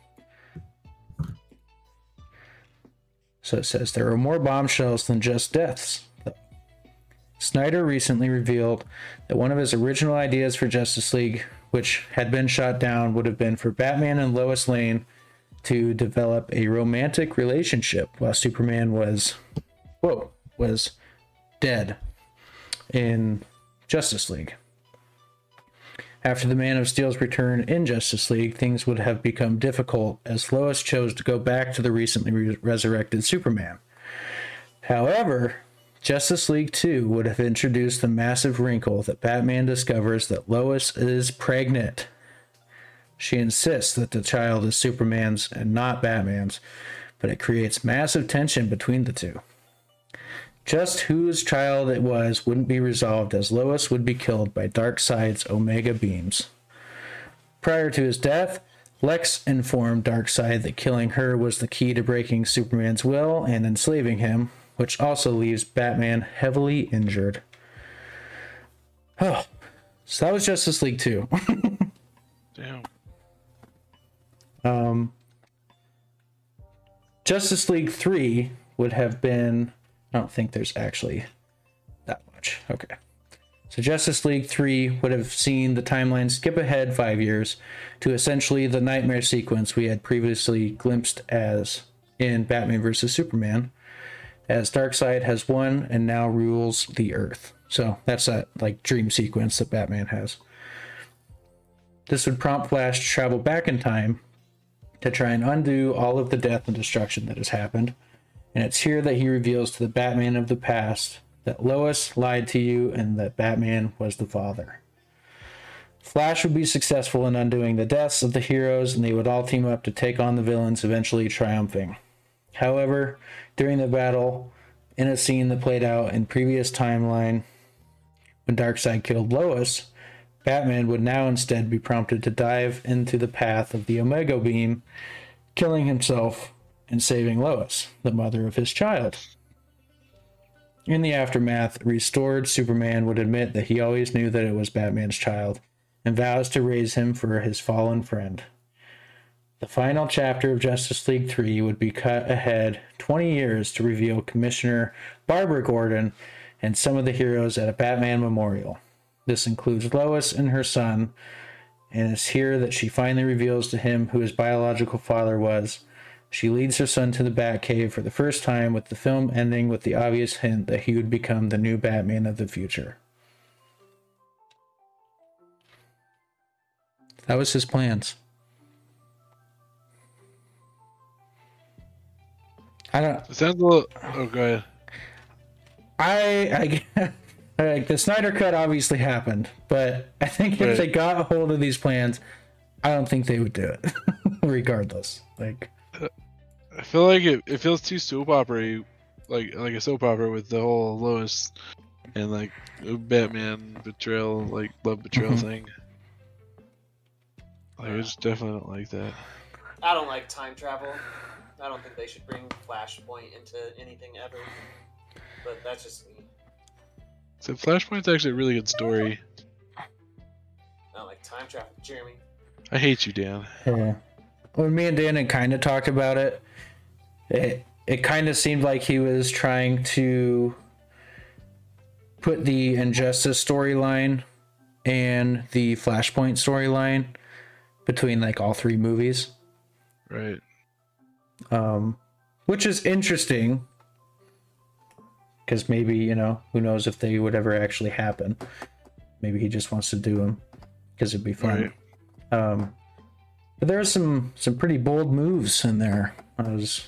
So it says there are more bombshells than just deaths. Snyder recently revealed that one of his original ideas for Justice League, which had been shot down, would have been for Batman and Lois Lane to develop a romantic relationship while Superman was, whoa, was dead in Justice League. After the Man of Steel's return in Justice League, things would have become difficult as Lois chose to go back to the recently re- resurrected Superman. However, Justice League 2 would have introduced the massive wrinkle that Batman discovers that Lois is pregnant. She insists that the child is Superman's and not Batman's, but it creates massive tension between the two. Just whose child it was wouldn't be resolved as Lois would be killed by Darkseid's Omega beams. Prior to his death, Lex informed Darkseid that killing her was the key to breaking Superman's will and enslaving him, which also leaves Batman heavily injured. Oh, so that was Justice League 2. <laughs> Damn. um, Justice League 3 would have been. I don't think there's actually that much. Okay. So Justice League 3 would have seen the timeline skip ahead five years to essentially the nightmare sequence we had previously glimpsed as in Batman vs. Superman, Uh, as Darkseid has won and now rules the Earth. So that's that like dream sequence that Batman has. This would prompt Flash to travel back in time to try and undo all of the death and destruction that has happened. And it's here that he reveals to the Batman of the past that Lois lied to you and that Batman was the father. Flash would be successful in undoing the deaths of the heroes, and they would all team up to take on the villains, eventually triumphing. However, during the battle, in a scene that played out in previous timeline, when Darkseid killed Lois, Batman would now instead be prompted to dive into the path of the Omega Beam, killing himself and saving Lois, the mother of his child. In the aftermath, restored Superman would admit that he always knew that it was Batman's child and vows to raise him for his fallen friend. The final chapter of Justice League 3 would be cut ahead 20 years to reveal Commissioner Barbara Gordon and some of the heroes at a Batman memorial. This includes Lois and her son, and it's here that she finally reveals to him who his biological father was She leads her son to the Batcave for the first time, with the film ending with the obvious hint that he would become the new Batman of the future. That was his plans. I don't. It sounds a little. Oh, go ahead. I, I <laughs> like the Snyder cut obviously happened, but I think if Right. they got a hold of these plans, I don't think they would do it, <laughs> regardless. Like, I feel like it, it feels too soap opera like like a soap opera with the whole Lois and like Batman betrayal, like love betrayal Mhm. thing. Like I just definitely don't like that. I don't like time travel. I don't think they should bring Flashpoint into anything ever. But that's just me. So Flashpoint's actually a really good story. I don't like time travel, Jeremy. I hate you, Dan. yeah. when me and Dan had kind of talked about it, it it kind of seemed like he was trying to put the Injustice storyline and the Flashpoint storyline between like all three movies. Right. Um, which is interesting because maybe you know who knows if they would ever actually happen. Maybe he just wants to do them because it'd be fun. Right. Um, but there are some some pretty bold moves in there. It was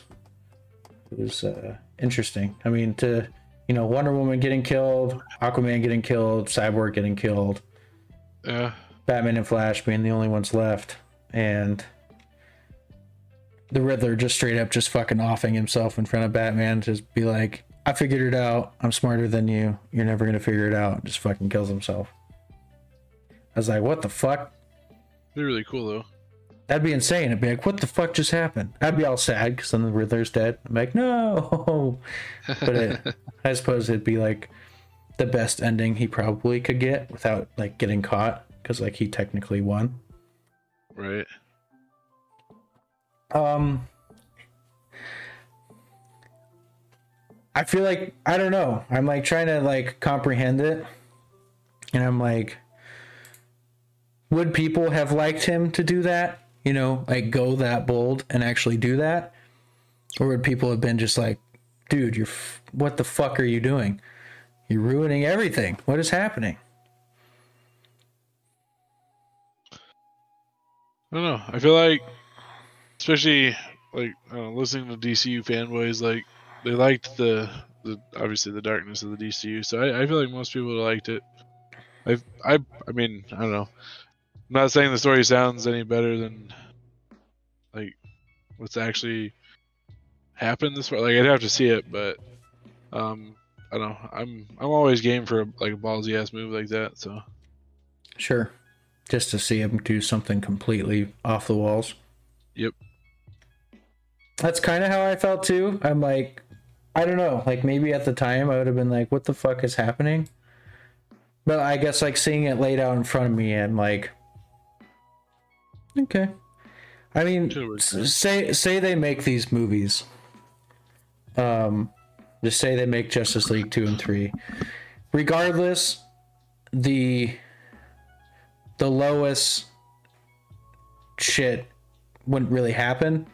it was uh, interesting. I mean, to you know Wonder Woman getting killed, Aquaman getting killed, Cyborg getting killed. Yeah. Batman and Flash being the only ones left, and the Riddler just straight up just fucking offing himself in front of Batman, just be like, "I figured it out. I'm smarter than you. You're never gonna figure it out." Just fucking kills himself. I was like, "What the fuck?" They're really cool though. That'd be insane. I'd be like, "What the fuck just happened?" I'd be all sad because then the Riddler's dead. I'm like, "No," <laughs> but it, I suppose it'd be like the best ending he probably could get without like getting caught because like he technically won. right. Um, I feel like I don't know. I'm like trying to like comprehend it, and I'm like, would people have liked him to do that? You know, like go that bold and actually do that, or would people have been just like, dude, you're f- what the fuck are you doing? You're ruining everything. What is happening? I don't know. I feel like, especially like I know, listening to DCU fanboys, like they liked the the obviously the darkness of the DCU. So I, I feel like most people liked it. I I I mean I don't know. I'm not saying the story sounds any better than like what's actually happened this far. Like I'd have to see it, but um I don't know. I'm I'm always game for like a ballsy ass move like that. So Sure, just to see him do something completely off the walls. Yep. That's kind of how I felt too. I'm like, I don't know. Like maybe at the time I would have been like, "What the fuck is happening?" But I guess like seeing it laid out in front of me, I'm like, okay. I mean, Should've worked, s- say say they make these movies. Um, just say they make Justice League two and three. Regardless, the the Lois shit wouldn't really happen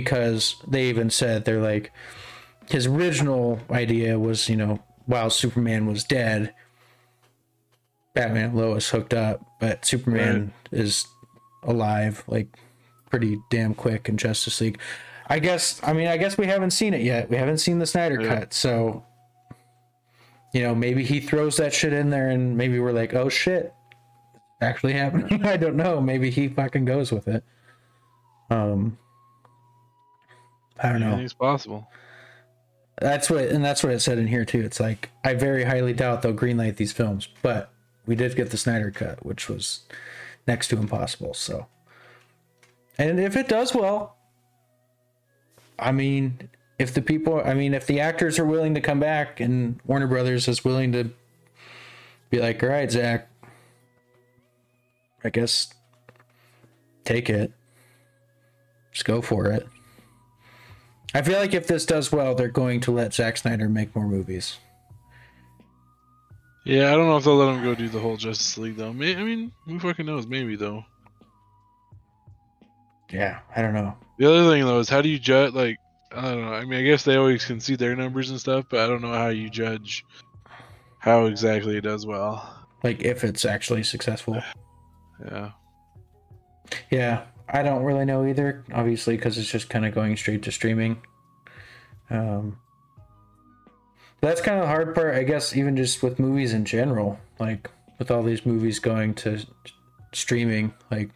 because they even said they're like his original idea was you know while superman was dead batman and lois hooked up but superman is alive like pretty damn quick in justice league. I guess i mean i guess we haven't seen it yet. We haven't seen the snyder Yeah. cut so you know maybe he throws that shit in there and maybe we're like oh shit actually happening. <laughs> I don't know. Maybe he fucking goes with it. Um i don't know anything's possible. that's what and that's what it said in here too. It's like i very highly doubt they'll greenlight these films but we did get the snyder cut which was next to impossible so. And if it does well i mean if the people i mean if the actors are willing to come back and warner brothers is willing to be like all right Zack i guess take it. Just go for it I feel like if this does well, they're going to let Zack Snyder make more movies. Yeah, I don't know if they'll let him go do the whole Justice League though. May- I mean, who fucking knows? Maybe though. yeah, I don't know. The other thing though is how do you judge? Like I don't know. I mean, I guess they always can see their numbers and stuff, but I don't know how you judge how exactly it does well. Like if it's actually successful. Yeah. Yeah, I don't really know either. Obviously, because it's just kind of going straight to streaming. Um, that's kind of the hard part, I guess. Even just with movies in general, like with all these movies going to streaming, like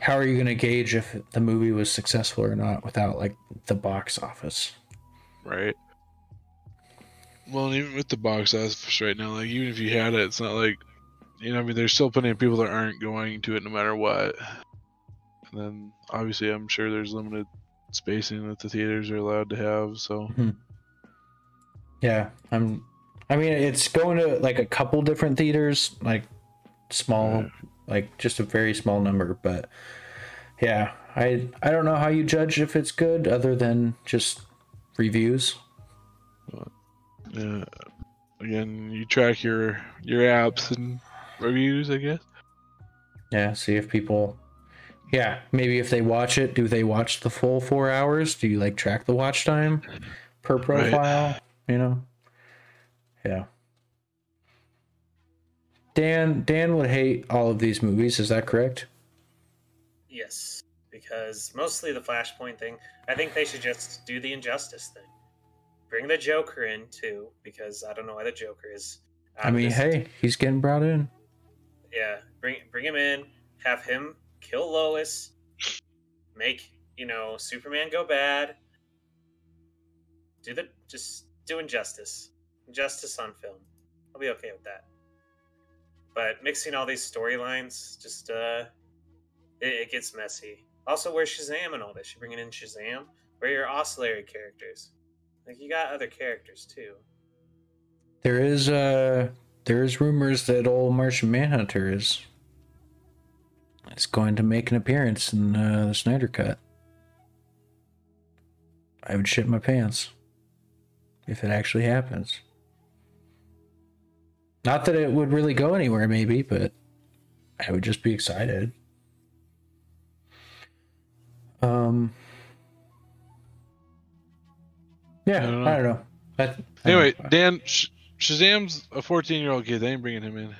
how are you going to gauge if the movie was successful or not without like the box office? Right. Well, even with the box office right now, like even if you had it, it's not like you know. I mean, there's still plenty of people that aren't going to it no matter what. And then obviously, I'm sure there's limited spacing that the theaters are allowed to have. So hmm. Yeah, I'm. I mean, it's going to like a couple different theaters, like small, Yeah. like just a very small number. But yeah, I I don't know how you judge if it's good other than just reviews. yeah, again, you track your your apps and reviews, I guess. Yeah, see if people. Yeah, maybe if they watch it, do they watch the full four hours? Do you like track the watch time per profile? You know. Yeah. Dan Dan would hate all of these movies. Is that correct? Yes, because mostly the Flashpoint thing. I think they should just do the Injustice thing. Bring the Joker in too, because I don't know why the Joker is. out I mean, this. hey, he's getting brought in. yeah, bring bring him in, have him kill Lois, make you know Superman go bad. Do the just do injustice, injustice on film. I'll be okay with that. But mixing all these storylines, just uh, it, it gets messy. Also, where's Shazam and all this? You bringing in Shazam? Where are your auxiliary characters? Like you got other characters too. There is uh there is rumors that old Martian Manhunter is is going to make an appearance in uh, the Snyder Cut. I would shit my pants if it actually happens. Not that it would really go anywhere, maybe, but I would just be excited. Um. Yeah, I don't I don't know. I- I don't Anyway, know. Dan, Sh- Shazam's a 14 year old kid. They ain't bringing him in.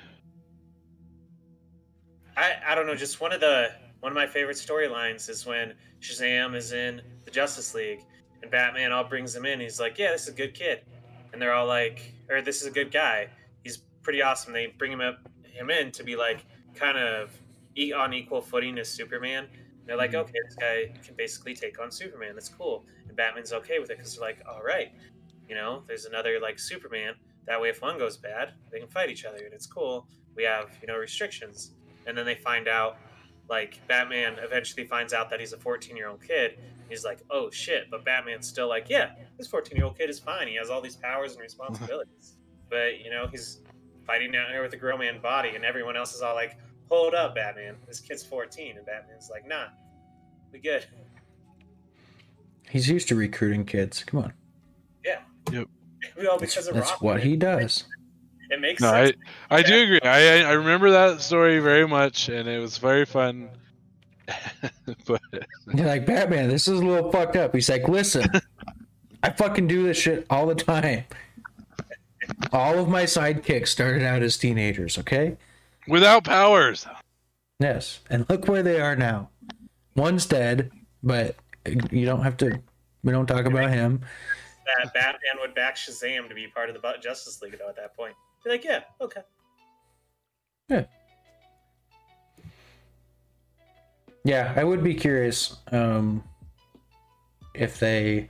I, I don't know. Just one of the one of my favorite storylines is when Shazam is in the Justice League and Batman all brings him in. He's like, "Yeah, this is a good kid," and they're all like, "Or this is a good guy. He's pretty awesome." They bring him up him in to be like kind of on equal footing as Superman. And they're like, Mhm. "Okay, this guy can basically take on Superman. That's cool." And Batman's okay with it because they're like, "All right, you know, there's another like Superman. That way, if one goes bad, they can fight each other, and it's cool. We have you know restrictions." And then they find out like batman eventually finds out that he's a 14 year old kid he's like oh shit but batman's still like yeah this 14 year old kid is fine he has all these powers and responsibilities <laughs> but you know he's fighting down here with a grown man body and everyone else is all like hold up batman this kid's 14 and batman's like nah we good He's used to recruiting kids. Come on. <laughs> we all That's, of that's Rock. what he does. It makes No, I, sense I do agree. I, I I remember that story very much, and it was very fun. <laughs> but You're like, Batman, this is a little fucked up. He's like, listen, <laughs> I fucking do this shit all the time. All of my sidekicks started out as teenagers, okay? without powers, Yes. And look where they are now. One's dead, but you don't have to, we don't talk about him. that batman would back shazam to be part of the justice league though at that point be like yeah okay Yeah, Yeah, I would be curious um, if they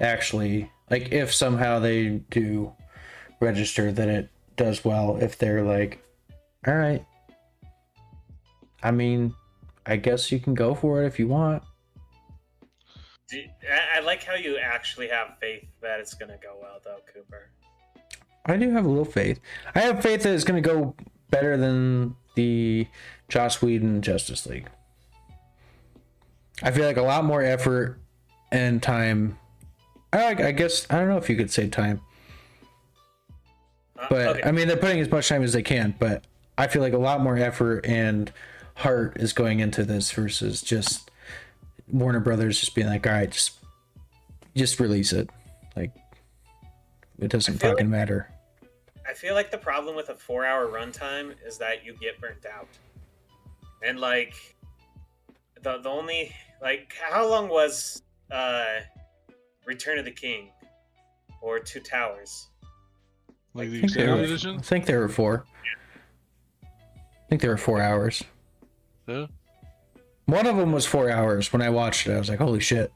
actually, like, if somehow they do register that it does well, if they're like, all right, I mean, I guess you can go for it if you want. Do you- I, I like how you actually have faith that it's gonna go well, though, Cooper. I do have a little faith. I have faith that it's going to go better than the Joss Whedon Justice League. I feel like a lot more effort and time. I, I guess I don't know if you could say time, Uh, but okay. I mean they're putting as much time as they can. But I feel like a lot more effort and heart is going into this versus just Warner Brothers just being like, all right, just just release it. Like it doesn't fucking like- matter. I feel like the problem with a four-hour runtime is that you get burnt out, and like the the only like how long was uh Return of the King or Two Towers? Like I the think, they extended edition. I think there were four. I think there were four hours. Yeah. One of them was four hours. When I watched it, I was like, "Holy shit!"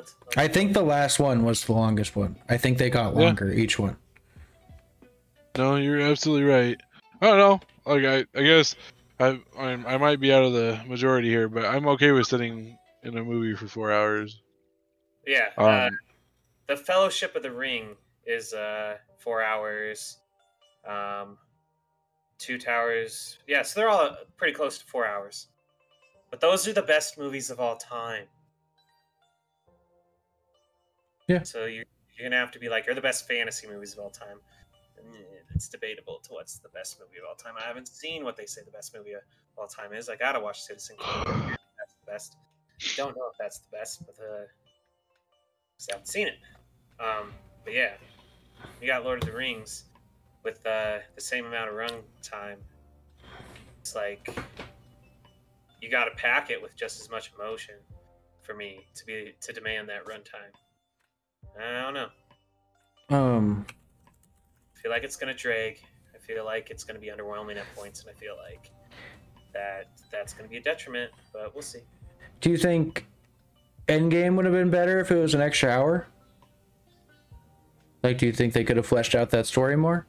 Uh, let's, let's- I think the last one was the longest one. I think they got Yeah. longer each one. No, you're absolutely right. I don't know. Like I, I guess I, I, I might be out of the majority here, but I'm okay with sitting in a movie for four hours. yeah. Um, uh, the Fellowship of the Ring is uh four hours. Um, Two Towers, yeah. So they're all pretty close to four hours. But those are the best movies of all time. Yeah. So you're you're gonna have to be like, you're the best fantasy movies of all time. And it's debatable to what's the best movie of all time. I haven't seen what they say the best movie of all time is. I gotta watch Citizen Kane. <sighs> That's the best. I Don't know if that's the best, but uh, 'cause I haven't seen it. Um, but yeah, you got Lord of the Rings with uh, the same amount of run time. It's like you got to pack it with just as much emotion for me to be to demand that runtime. I don't know. Um, I feel like it's gonna drag. I feel like it's gonna be underwhelming at points, and I feel like that that's gonna be a detriment. But we'll see. do you think Endgame would have been better if it was an extra hour? Like, do you think they could have fleshed out that story more?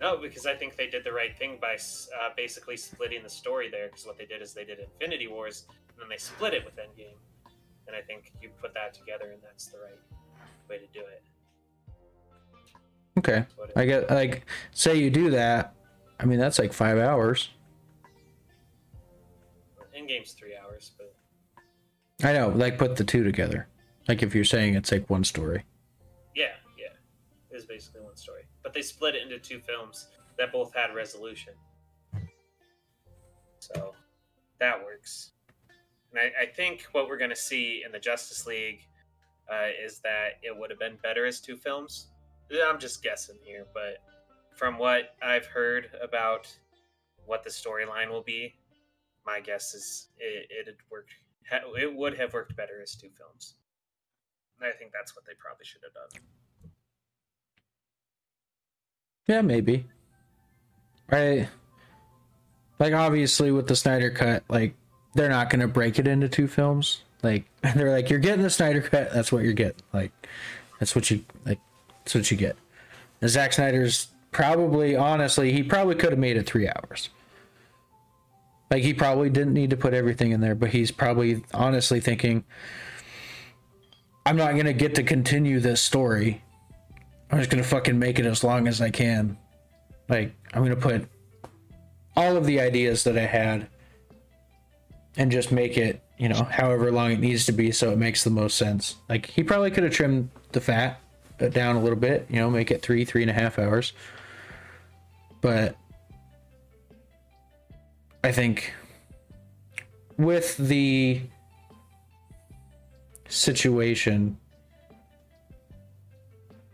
No, because I think they did the right thing by uh, basically splitting the story there. Because what they did is they did Infinity Wars, and then they split it with Endgame. And I think you put that together, and that's the right way to do it. Okay, it- I get like, say you do that. I mean, that's like five hours. Endgame's three hours, but I know, like put the two together. Like if you're saying it's like one story. yeah, yeah, it was basically one story. But they split it into two films that both had resolution. So that works. And I, I think what we're going to see in the Justice League uh, is that it would have been better as two films. I'm just guessing here, but from what I've heard about what the storyline will be, my guess is it it worked. It would have worked better as two films. And I think that's what they probably should have done. Yeah, maybe. Right. like obviously with the Snyder cut, like they're not gonna break it into two films. Like <laughs> they're like, you're getting the Snyder cut, that's what you're getting. Like that's what you like that's what you get. And Zack Snyder's probably honestly, he probably could have made it three hours. Like he probably didn't need to put everything in there, but he's probably honestly thinking I'm not gonna get to continue this story I'm just gonna fucking make it as long as I can. Like, I'm gonna put all of the ideas that I had and just make it, you know, however long it needs to be so it makes the most sense. Like, he probably could have trimmed the fat uh, down a little bit, you know, make it three, three and a half hours. But I think with the situation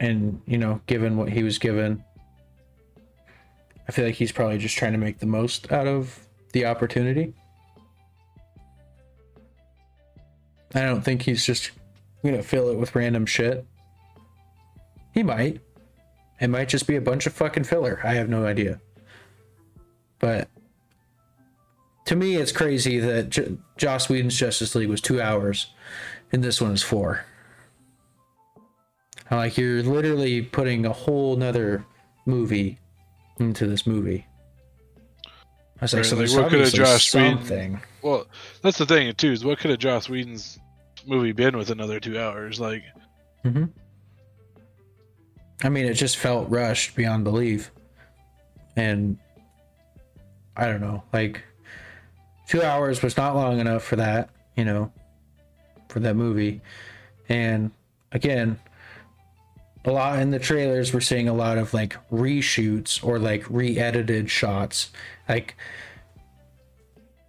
and you know given what he was given i feel like he's probably just trying to make the most out of the opportunity i don't think he's just gonna fill it with random shit he might it might just be a bunch of fucking filler i have no idea but to me it's crazy that J- joss whedon's justice league was two hours and this one is four like you're literally putting a whole nother movie into this movie. I was like, Right, so like, what could have Joss Whedon- something. Well, that's the thing too. Is what could have Joss Whedon's movie been with another two hours? Like, hmm I mean, it just felt rushed beyond belief, and I don't know, like two hours was not long enough for that, you know, for that movie, and again. A lot in the trailers, we're seeing a lot of like reshoots or like re-edited shots. Like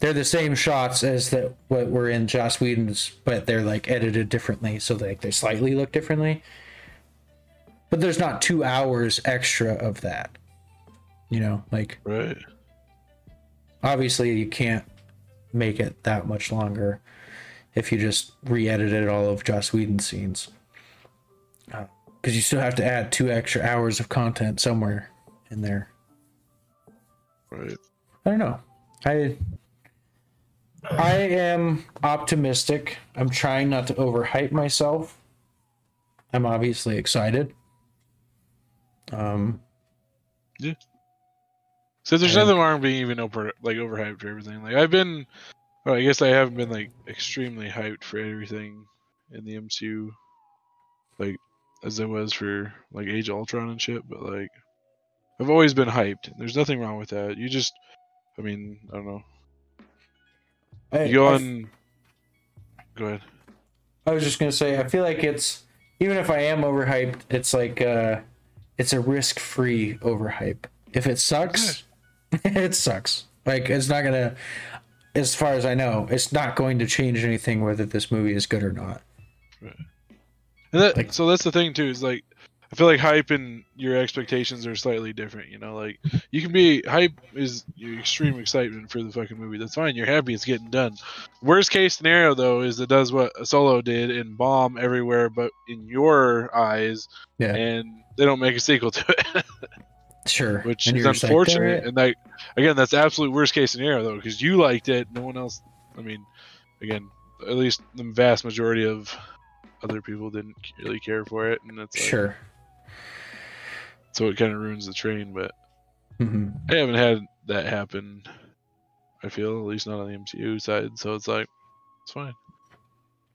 they're the same shots as that what were in Joss Whedon's, but they're like edited differently, so like they slightly look differently. But there's not two hours extra of that. You know, like Right. obviously you can't make it that much longer if you just re-edited all of Joss Whedon's scenes. Uh, because you still have to add two extra hours of content somewhere in there. Right. I don't know. I I am optimistic. I'm trying not to overhype myself. I'm obviously excited. Um So there's nothing wrong being even over like overhyped for everything. Like I've been, well, I guess I haven't been like extremely hyped for everything in the MCU, like as I was for like Age of Ultron and shit. But like, I've always been hyped. There's nothing wrong with that. You just, I mean, I don't know. I, go I- Go ahead. I was just gonna say, I feel like it's even if I am overhyped, it's like uh it's a risk free overhype. If it sucks, <laughs> it sucks. Like it's not gonna as far as I know, it's not going to change anything whether this movie is good or not. And that, Like- so that's the thing too. Is like I feel like hype and your expectations are slightly different. You know, like you can be hype is your extreme excitement for the fucking movie. That's fine. You're happy it's getting done. Worst case scenario though is it does what a solo did and bomb everywhere, but in your eyes, Yeah. and they don't make a sequel to it, <laughs> Sure. which And is you're like, unfortunate. And like again, that's absolute worst case scenario though, because you liked it. No one else. I mean, again, at least the vast majority of other people didn't really care for it, and it's like, Sure. So it kind of ruins the train. But hmm I haven't had that happen. I feel at least not on the MCU side, so it's like it's fine.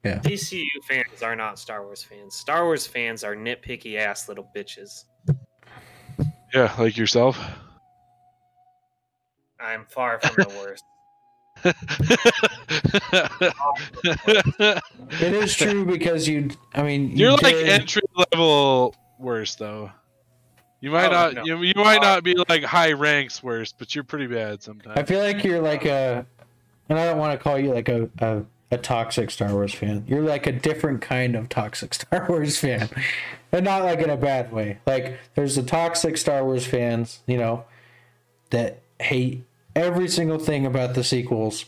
Yeah. DCU fans are not Star Wars fans. Star Wars fans are nitpicky ass little bitches. Yeah, like yourself. I'm far from the worst. <laughs> <laughs> <laughs> It is true because you. I mean, You're you like entry level worst though. You might Oh, not. no. You, you might not be like high ranks worst, but you're pretty bad sometimes. I feel like you're like a, and I don't want to call you like a, a a toxic Star Wars fan. You're like a different kind of toxic <laughs> Star Wars fan, and not like in a bad way. Like there's the toxic Star Wars fans, you know, that hate every single thing about the sequels,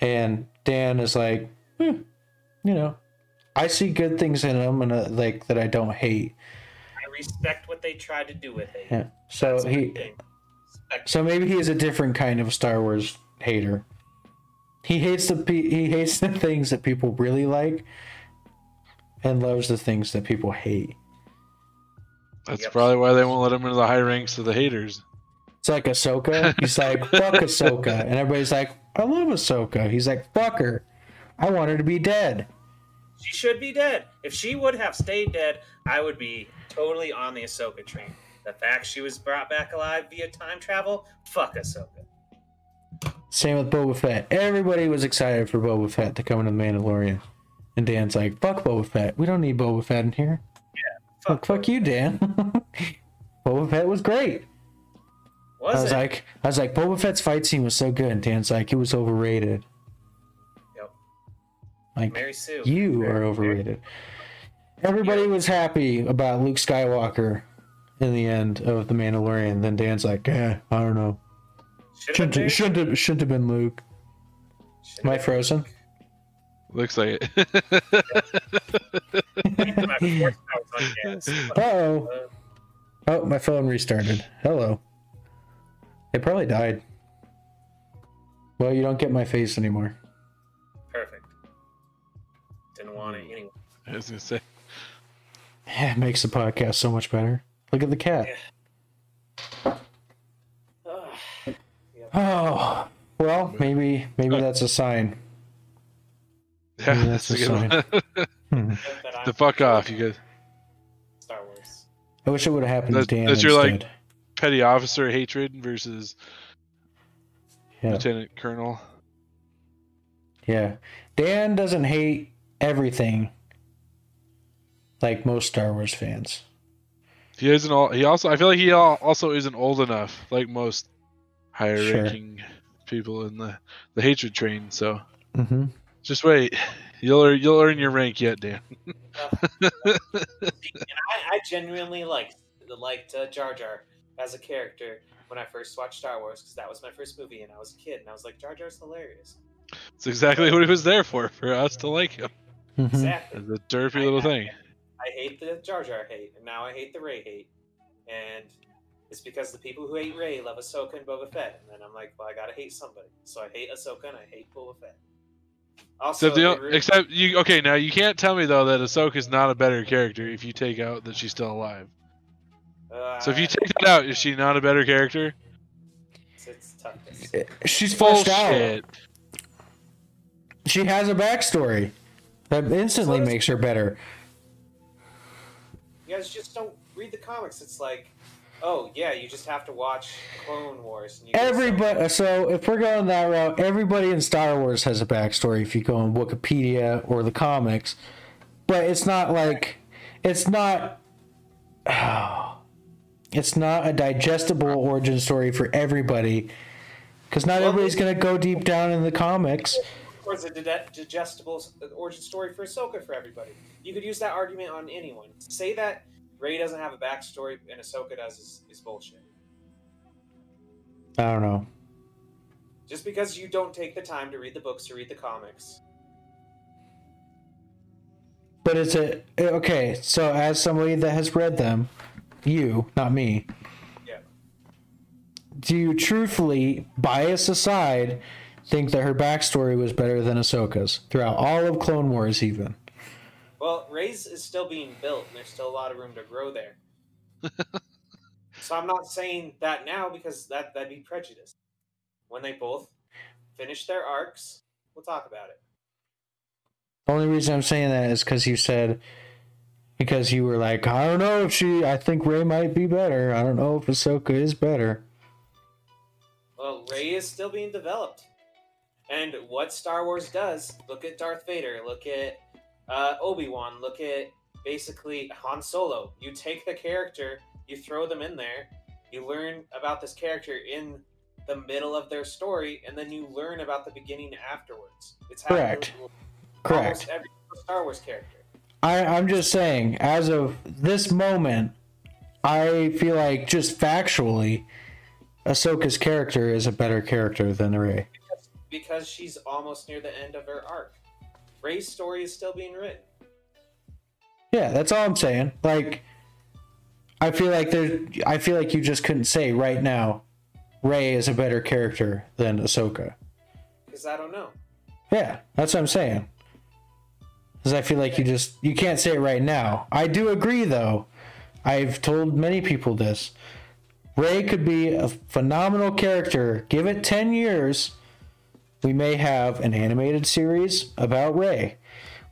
and Dan is like, hmm, you know, I see good things in them, and uh, like that I don't hate. I respect what they tried to do with it. Yeah. So That's he. my thing. Respect. So maybe he is a different kind of Star Wars hater. He hates the he hates the things that people really like, and loves the things that people hate. That's Yep. probably why they won't let him into the high ranks of the haters. It's like Ahsoka. He's like, <laughs> "Fuck Ahsoka," and everybody's like, "I love Ahsoka." He's like, "Fuck her. I want her to be dead." She should be dead. If she would have stayed dead, I would be totally on the Ahsoka train. The fact she was brought back alive via time travel, fuck Ahsoka. Same with Boba Fett. Everybody was excited for Boba Fett to come into the Mandalorian, and Dan's like, "Fuck Boba Fett. We don't need Boba Fett in here." Fuck, Fuck, fuck you, Dan. <laughs> Boba Fett was great. Was, I was it? like, I was like, Boba Fett's fight scene was so good. And Dan's like, it was overrated. Yep. Like, Mary Sue. you Very- are overrated. Everybody was happy about Luke Skywalker in the end of The Mandalorian. Then Dan's like, eh, I don't know. Should've Shouldn't, been Mary shouldn't, have, shouldn't have been Luke. Should've Am I been- frozen? Looks like it. Keeping my force powers on gas. Uh-oh. Uh, Oh, my phone restarted. Hello. It probably died. Well, you don't get my face anymore. perfect. Didn't want it anyway. I was gonna say. It makes the podcast so much better. Look at the cat. Ugh. Oh, well, maybe maybe that's a sign. <laughs> Yeah, Maybe that's, that's a a good one. Hmm. Good that I'm the fuck off, you guys. Star Wars. I wish it would have happened That's- to Dan that's your, like. Petty officer hatred versus yeah, lieutenant colonel. yeah. Dan doesn't hate everything like most Star Wars fans. He isn't all. He also. I feel like he also isn't old enough, like most higher Sure. ranking people in the the hatred train. So Mm-hmm. just wait. You'll earn, you'll earn your rank yet, Dan. <laughs> and I, I genuinely liked liked uh, Jar Jar as a character when I first watched Star Wars because that was my first movie and I was a kid and I was like Jar Jar's hilarious. It's exactly what he was there for, for us to like him. Mm-hmm. Exactly. As a derpy little thing. I hate the Jar Jar hate, and now I hate the Rey hate, and it's because the people who hate Rey love Ahsoka and Boba Fett, and then I'm like, well, I gotta hate somebody, so I hate Ahsoka and I hate Boba Fett. Also, Except, the, they except you. Okay, now you can't tell me though that Ahsoka's not a better character if you take out that she's still alive. uh, So if you take that out, is she not a better character? it's, it's tough. She's fleshed out. Bullshit. She has a backstory that instantly So makes her better. You guys just don't read the comics. It's like, oh yeah, you just have to watch Clone Wars. And you Everybody. Uh, so if we're going that route, everybody in Star Wars has a backstory. If you go on Wikipedia or the comics, but it's not like it's not. <sighs> it's not a digestible origin story for everybody, because not Well, everybody's gonna go deep down in the comics. Or is a digestible uh, origin story for Ahsoka for everybody? You could use that argument on anyone. Say that Rey doesn't have a backstory and Ahsoka does is, is bullshit. I don't know. Just because you don't take the time to read the books or read the comics. But it's a okay. So as somebody that has read them, you, not me. Yeah. Do you truthfully, bias aside, think that her backstory was better than Ahsoka's throughout all of Clone Wars, even? Well, Rey's is still being built, and there's still a lot of room to grow there. <laughs> so I'm not saying that now because that that'd be prejudice. When they both finish their arcs, we'll talk about it. The only reason I'm saying that is because you said, because you were like, I don't know if she, I think Rey might be better. I don't know if Ahsoka is better. Well, Rey is still being developed. And what Star Wars does, look at Darth Vader, look at uh, Obi Wan, look at basically Han Solo. You take the character, you throw them in there, you learn about this character in the middle of their story, and then you learn about the beginning afterwards. It's Correct. Correct. Every Star Wars character. I, I'm just saying, as of this moment, I feel like just factually, Ahsoka's character is a better character than Rey. Because she's almost near the end of her arc. Rey's story is still being written. Yeah, that's all I'm saying. Like, I feel like there. I feel like you just couldn't say right now, Rey is a better character than Ahsoka. Because I don't know. Yeah, that's what I'm saying. Because I feel like you just you can't say it right now. I do agree though. I've told many people this. Rey could be a phenomenal character. Give it 10 years, we may have an animated series about Rey.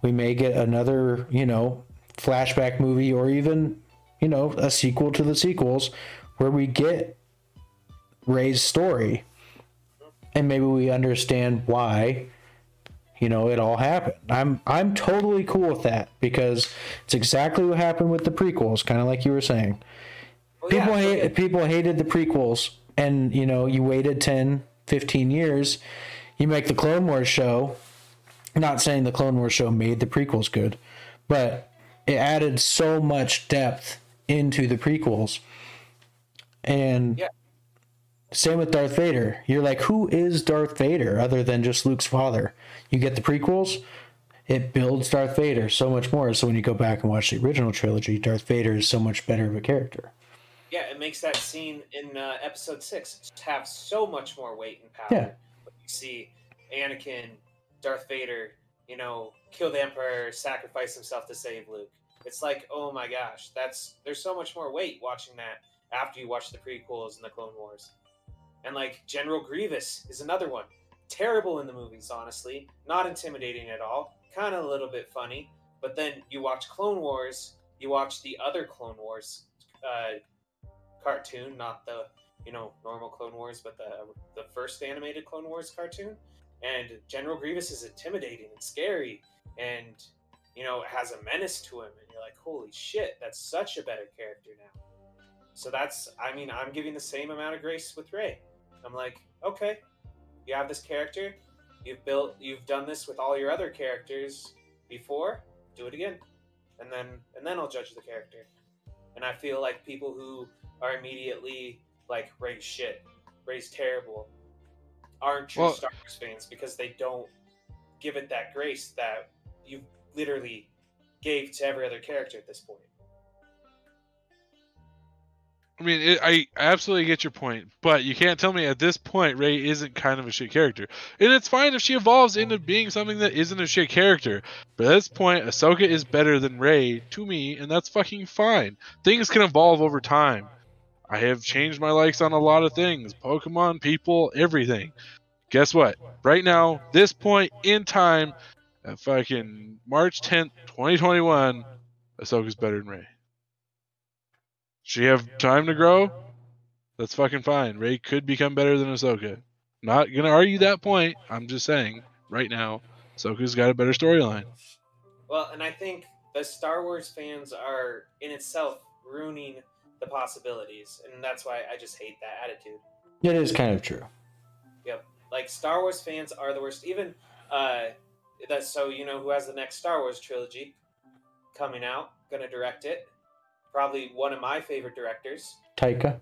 We may get another, you know, flashback movie or even, you know, a sequel to the sequels where we get Rey's story. And maybe we understand why you know it all happened i'm i'm totally cool with that because it's exactly what happened with the prequels kind of like you were saying Well, people yeah, hate people hated the prequels and you know you waited 10 15 years you make the clone wars show not saying the clone wars show made the prequels good but it added so much depth into the prequels and Yeah. same with Darth Vader. You're like, who is Darth Vader other than just Luke's father? You get the prequels, it builds Darth Vader so much more. So when you go back and watch the original trilogy, Darth Vader is so much better of a character. Yeah, it makes that scene in uh, episode six have so much more weight and power. Yeah. You see Anakin, Darth Vader, you know, kill the Emperor, sacrifice himself to save Luke. It's like, oh my gosh, that's there's so much more weight watching that after you watch the prequels and the Clone Wars. And like General Grievous is another one. Terrible in the movies, honestly. Not intimidating at all. Kind of a little bit funny. But then you watch Clone Wars, you watch the other Clone Wars uh, cartoon, not the you know normal Clone Wars, but the the first animated Clone Wars cartoon. And General Grievous is intimidating and scary, and you know has a menace to him, and you're like, holy shit, that's such a better character now. So that's, I mean, I'm giving the same amount of grace with Rey. I'm like, okay, you have this character, you've built, you've done this with all your other characters before. Do it again, and then and then I'll judge the character. And I feel like people who are immediately like Rey's shit, Rey's terrible, aren't true Well- Star Wars fans because they don't give it that grace that you literally gave to every other character at this point. I mean, it, I I absolutely get your point, but you can't tell me at this point Rey isn't kind of a shit character, and it's fine if she evolves into being something that isn't a shit character. But at this point, Ahsoka is better than Rey to me, and that's fucking fine. Things can evolve over time. I have changed my likes on a lot of things: Pokemon, people, everything. Guess what? Right now, this point in time, at fucking March tenth, twenty twenty one, Ahsoka's better than Rey. She have time to grow? That's fucking fine. Rey could become better than Ahsoka. Not gonna argue that point. I'm just saying, right now, Ahsoka's got a better storyline. Well, and I think the Star Wars fans are in itself ruining the possibilities, and that's why I just hate that attitude. It is kind of true. Yep, like Star Wars fans are the worst. Even uh, that. So you know who has the next Star Wars trilogy coming out? Gonna direct it. Probably one of my favorite directors. Taika.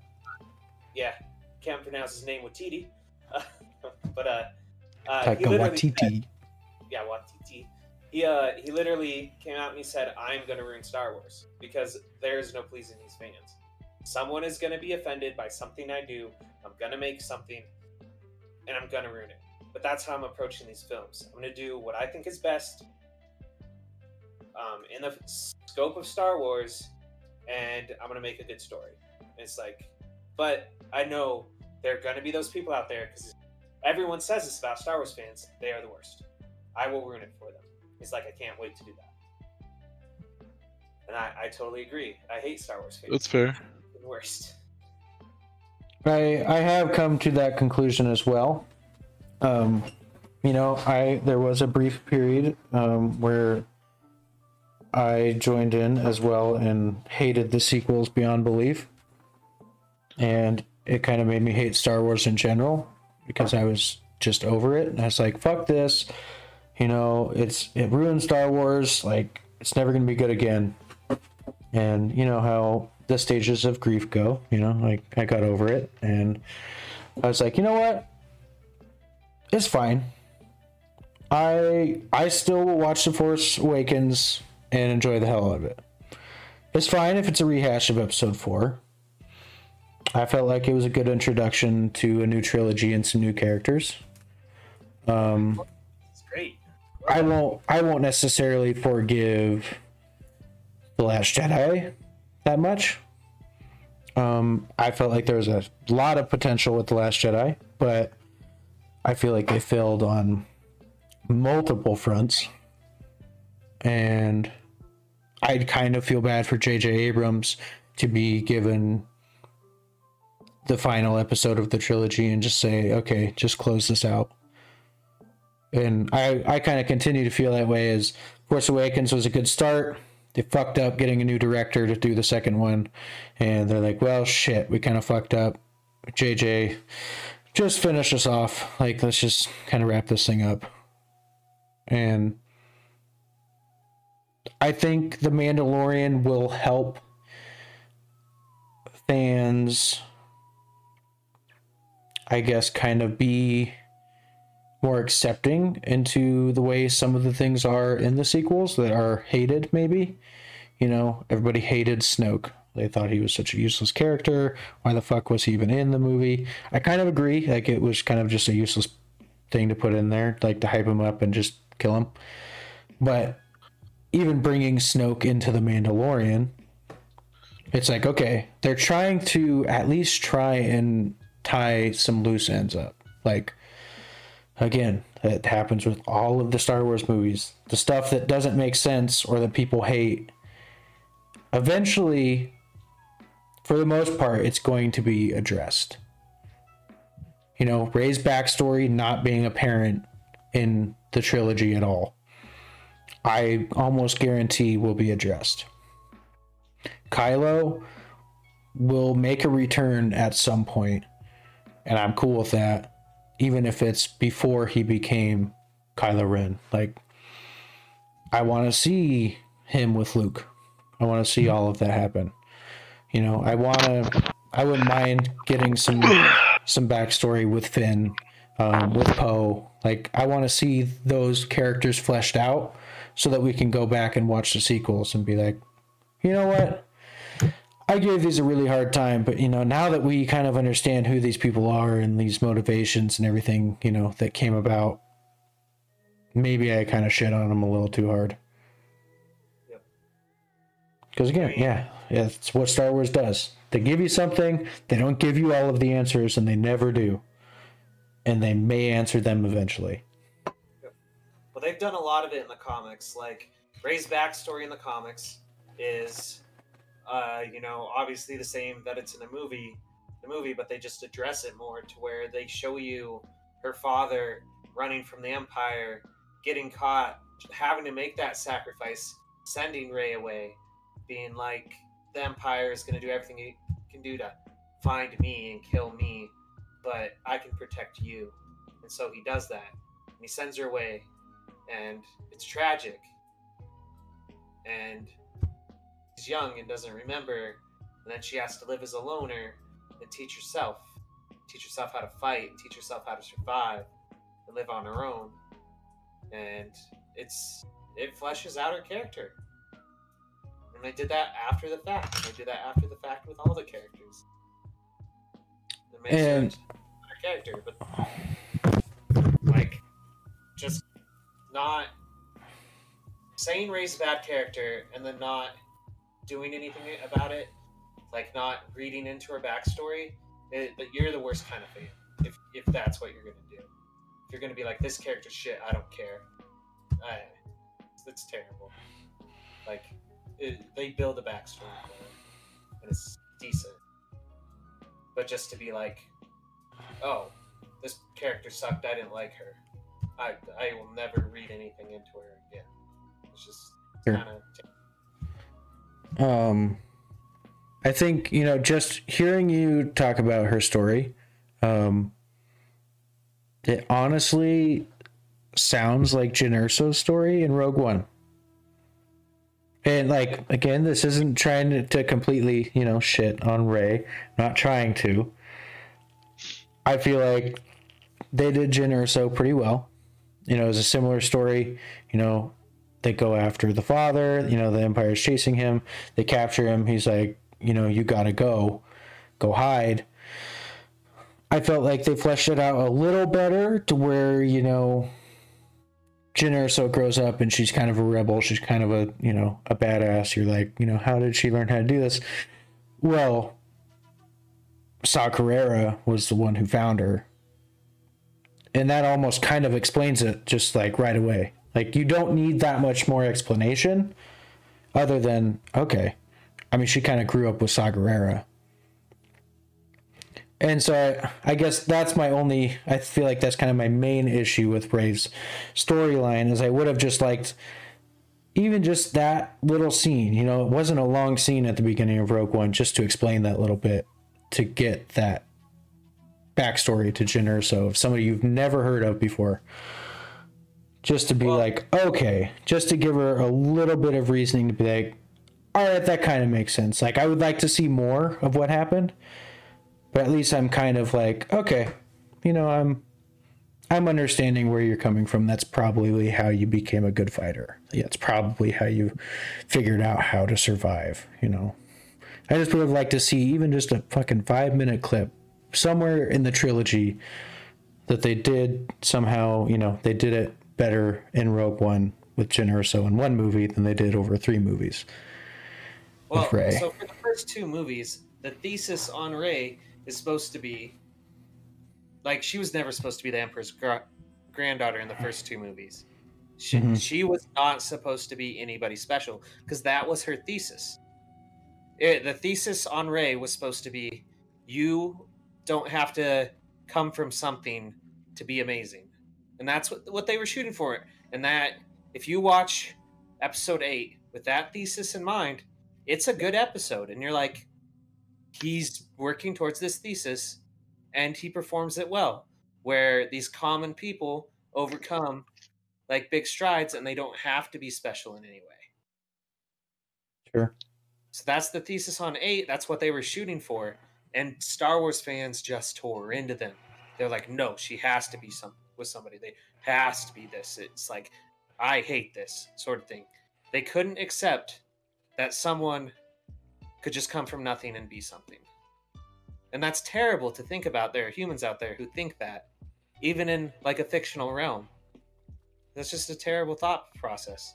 Yeah, can't pronounce his name Watiti. <laughs> but uh, uh Taika said- yeah, Watiti. He uh he literally came out and he said, "I'm gonna ruin Star Wars because there is no pleasing these fans. Someone is gonna be offended by something I do. I'm gonna make something, and I'm gonna ruin it. But that's how I'm approaching these films. I'm gonna do what I think is best, um, in the scope of Star Wars, and I'm gonna make a good story. And it's like, but I know there are gonna be those people out there because everyone says this about Star Wars fans. They are the worst. I will ruin it for them. It's like I can't wait to do that. And I, I totally agree. I hate Star Wars fans. That's fair. Worst. I I have come to that conclusion as well. Um, you know, I there was a brief period um, where I joined in as well and hated the sequels beyond belief, and it kind of made me hate Star Wars in general because I was just over it. And I was like, "Fuck this," you know. It's it ruined Star Wars. Like it's never gonna be good again. And you know how the stages of grief go. You know, like I got over it, and I was like, you know what? It's fine. I I still will watch The Force Awakens and enjoy the hell out of it. It's fine if it's a rehash of Episode Four. I felt like it was a good introduction to a new trilogy and some new characters. Um, It's great. I won't I won't necessarily forgive The Last Jedi that much. Um, I felt like there was a lot of potential with The Last Jedi, but I feel like they failed on multiple fronts. And I'd kind of feel bad for J.J. Abrams to be given the final episode of the trilogy and just say, okay, just close this out and I, I kind of continue to feel that way as Force Awakens was a good start. They fucked up getting a new director to do the second one, and they're like, well, shit, we kind of fucked up. JJ, just finish us off. Like, let's just kind of wrap this thing up. And I think The Mandalorian will help fans, I guess, kind of be more accepting into the way some of the things are in the sequels that are hated maybe. You know everybody hated snoke. They thought he was such a useless character. Why the fuck was he even in the movie? I kind of agree like it was kind of just a useless thing to put in there like to hype him up and just kill him. But even bringing snoke into the mandalorian it's like okay they're trying to at least try and tie some loose ends up. Like again it happens with all of the star wars movies. The stuff that doesn't make sense or that people hate eventually for the most part it's going to be addressed. You know rey's backstory not being apparent in the trilogy at all i almost guarantee will be addressed. Kylo will make a return at some point and i'm cool with that even if it's before he became Kylo Ren. Like, I want to see him with Luke. I want to see all of that happen. You know, I want to. I wouldn't mind getting some <clears throat> some backstory with Finn, um, with Poe. Like, I want to see those characters fleshed out so that we can go back and watch the sequels and be like, you know what? I gave these a really hard time, but you know, now that we kind of understand who these people are and these motivations and everything, you know, that came about, maybe I kind of shit on them a little too hard. Yep. Because again, yeah, yeah, it's what Star Wars does. They give you something, they don't give you all of the answers, and they never do. And they may answer them eventually. Well, they've done a lot of it in the comics. Like Rey's backstory in the comics is, uh, you know, obviously the same that it's in the movie, the movie, but they just address it more to where they show you her father running from the Empire, getting caught, having to make that sacrifice, sending Rey away, being like, the Empire is going to do everything it can do to find me and kill me, but I can protect you. And so he does that. And he sends her away, and it's tragic. And she's young and doesn't remember, and then she has to live as a loner and teach herself, teach herself how to fight, teach herself how to survive, and live on her own. And it's it fleshes out her character. And they did that after the fact. And they did that after the fact with all the characters. It makes And- a character, but like just not saying Rey's a bad character and then not doing anything about it, like not reading into her backstory, it, that you're the worst kind of fan. If if that's what you're gonna do, if you're gonna be like this character shit, I don't care. I, it's terrible. Like it, they build a backstory for it, and it's decent. But just to be like, oh, this character sucked. I didn't like her. I I will never read anything into her again. It's just Sure. kind of um i think you know just hearing you talk about her story um it honestly sounds like Jyn Erso's story in Rogue One. And like again, this isn't trying to, to completely, you know, shit on Rey. Not trying to. I feel like they did Jyn Erso pretty well. You know, it's a similar story. You know, they go after the father. You know, the Empire is chasing him. They capture him. He's like, you know, you gotta go, go hide. I felt like they fleshed it out a little better to where you know, Jyn Erso grows up and she's kind of a rebel. She's kind of a you know a badass. You're like, you know, how did she learn how to do this? Well, Saw was the one who found her, and that almost kind of explains it just like right away. Like you don't need that much more explanation, other than okay. I mean, she kind of grew up with Saw Gerrera. And so I, I guess that's my only. I feel like that's kind of my main issue with Rey's storyline is I would have just liked even just that little scene. You know, it wasn't a long scene at the beginning of Rogue One just to explain that little bit to get that backstory to Jyn Erso of somebody you've never heard of before. Just to be Well- like, okay, just to give her a little bit of reasoning to be like, all right, that kind of makes sense. Like, I would like to see more of what happened, but at least I'm kind of like, okay, you know, I'm, I'm understanding where you're coming from. That's probably how you became a good fighter. Yeah, it's probably how you figured out how to survive. You know, I just would have liked to see even just a fucking five minute clip somewhere in the trilogy that they did somehow. You know, they did it better in Rogue One with Jyn Erso in one movie than they did over three movies. Well, so for the first two movies, the thesis on Rey is supposed to be like she was never supposed to be the Emperor's gra- granddaughter in the first two movies. She, Mhm. she was not supposed to be anybody special because that was her thesis. It, the thesis on Rey was supposed to be you don't have to come from something to be amazing. And that's what, what they were shooting for. And that, if you watch episode eight with that thesis in mind, it's a good episode. And you're like, he's working towards this thesis and he performs it well. where these common people overcome like big strides and they don't have to be special in any way. Sure. So that's the thesis on 8. That's what they were shooting for. And Star Wars fans just tore into them. They're like, no, she has to be some with somebody. They has to be this. It's like, I hate this sort of thing. They couldn't accept that someone could just come from nothing and be something. And that's terrible to think about. There are humans out there who think that, even in like a fictional realm. That's just a terrible thought process.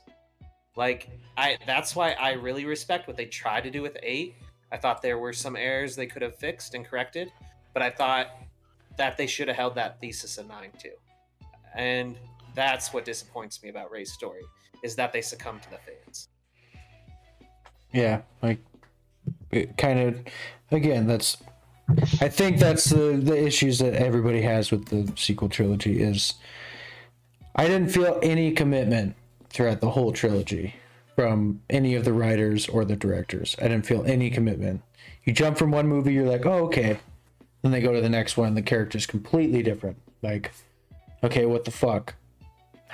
Like I that's why I really respect what they tried to do with 8. I thought there were some errors they could have fixed and corrected, but I thought that they should have held that thesis at 9 too. And that's what disappoints me about Rey's story is that they succumb to the fans. Yeah, like it kind of again, that's I think that's the the issues that everybody has with the sequel trilogy is I didn't feel any commitment throughout the whole trilogy from any of the writers or the directors. I didn't feel any commitment. You jump from one movie, you're like, oh, okay. Then they go to the next one, the character's completely different. Like, okay, what the fuck?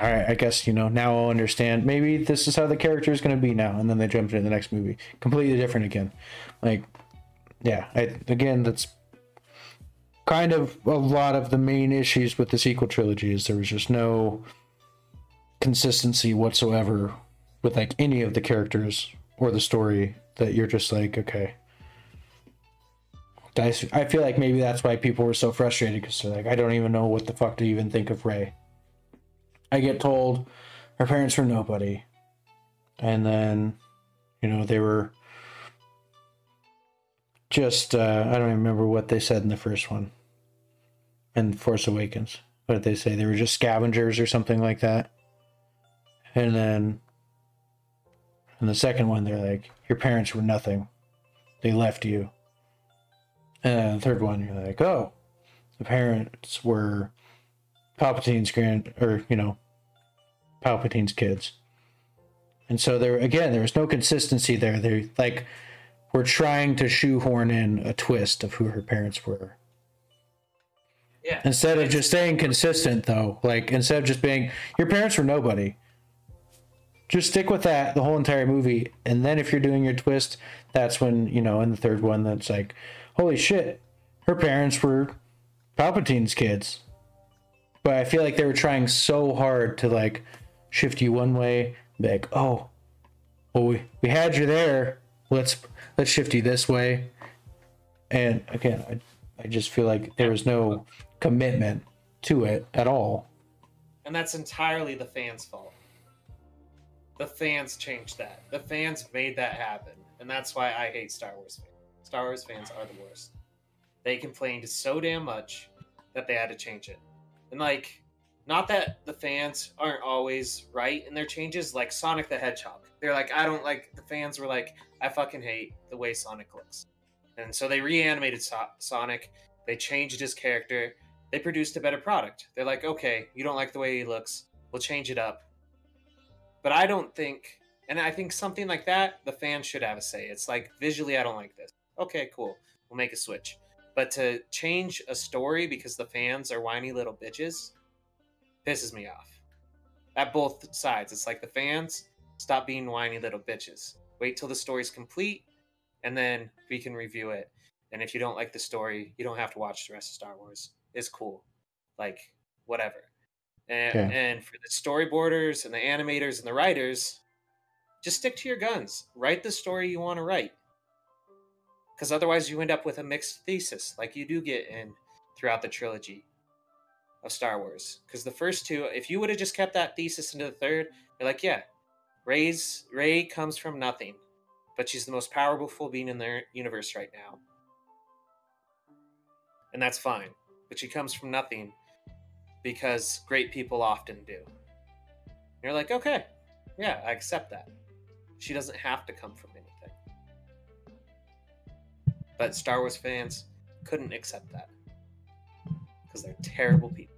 All right, I guess, you know, now I'll understand. Maybe this is how the character is going to be now. And then they jump into the next movie. Completely different again. Like, yeah, I, again, that's kind of a lot of the main issues with the sequel trilogy is there was just no consistency whatsoever with like any of the characters or the story that you're just like okay I, feel like maybe that's why people were so frustrated because they're like i don't even know what the fuck to even think of rey i get told her parents were nobody and then you know they were just uh, i don't even remember what they said in the first one and force awakens what did they say they were just scavengers or something like that and then in the second one, they're like, your parents were nothing. They left you. And the third one, you're like, oh, the parents were Palpatine's grand, or, you know, Palpatine's kids. And so there, again, there was no consistency there. They like, we're trying to shoehorn in a twist of who her parents were. Yeah. Instead of just staying consistent, though, like instead of just being, your parents were nobody just stick with that the whole entire movie and then if you're doing your twist that's when you know in the third one that's like holy shit her parents were palpatine's kids. But i feel like they were trying so hard to like shift you one way like oh well we, we had you there. Let's let's shift you this way. And again i, I just feel like there was no commitment to it at all. And that's entirely the fans fault. The fans changed that. The fans made that happen, and that's why I hate Star Wars fans. Star Wars fans are the worst. They complained so damn much that they had to change it. And like, not that the fans aren't always right in their changes, like Sonic the Hedgehog. They're like, I don't like. The fans were like, I fucking hate the way Sonic looks, and so they reanimated so- Sonic. They changed his character. They produced a better product. They're like, okay, you don't like the way he looks. We'll change it up but I don't think, and I think something like that, the fans should have a say. It's like visually, I don't like this. Okay, cool. We'll make a switch. But to change a story because the fans are whiny little bitches pisses me off. At both sides. It's like the fans stop being whiny little bitches. Wait till the story's complete and then we can review it. And if you don't like the story, you don't have to watch the rest of Star Wars. It's cool. Like, whatever. And, yeah. and for the storyboarders and the animators and the writers, just stick to your guns. Write the story you want to write. Because otherwise, you end up with a mixed thesis, like you do get in throughout the trilogy of Star Wars. Because the first two, if you would have just kept that thesis into the third, you're like, yeah, Rey's Rey comes from nothing, but she's the most powerful being in the universe right now, and that's fine. But she comes from nothing, because great people often do. And you're like, okay, yeah, I accept that. She doesn't have to come from. But Star Wars fans couldn't accept that because they're terrible people.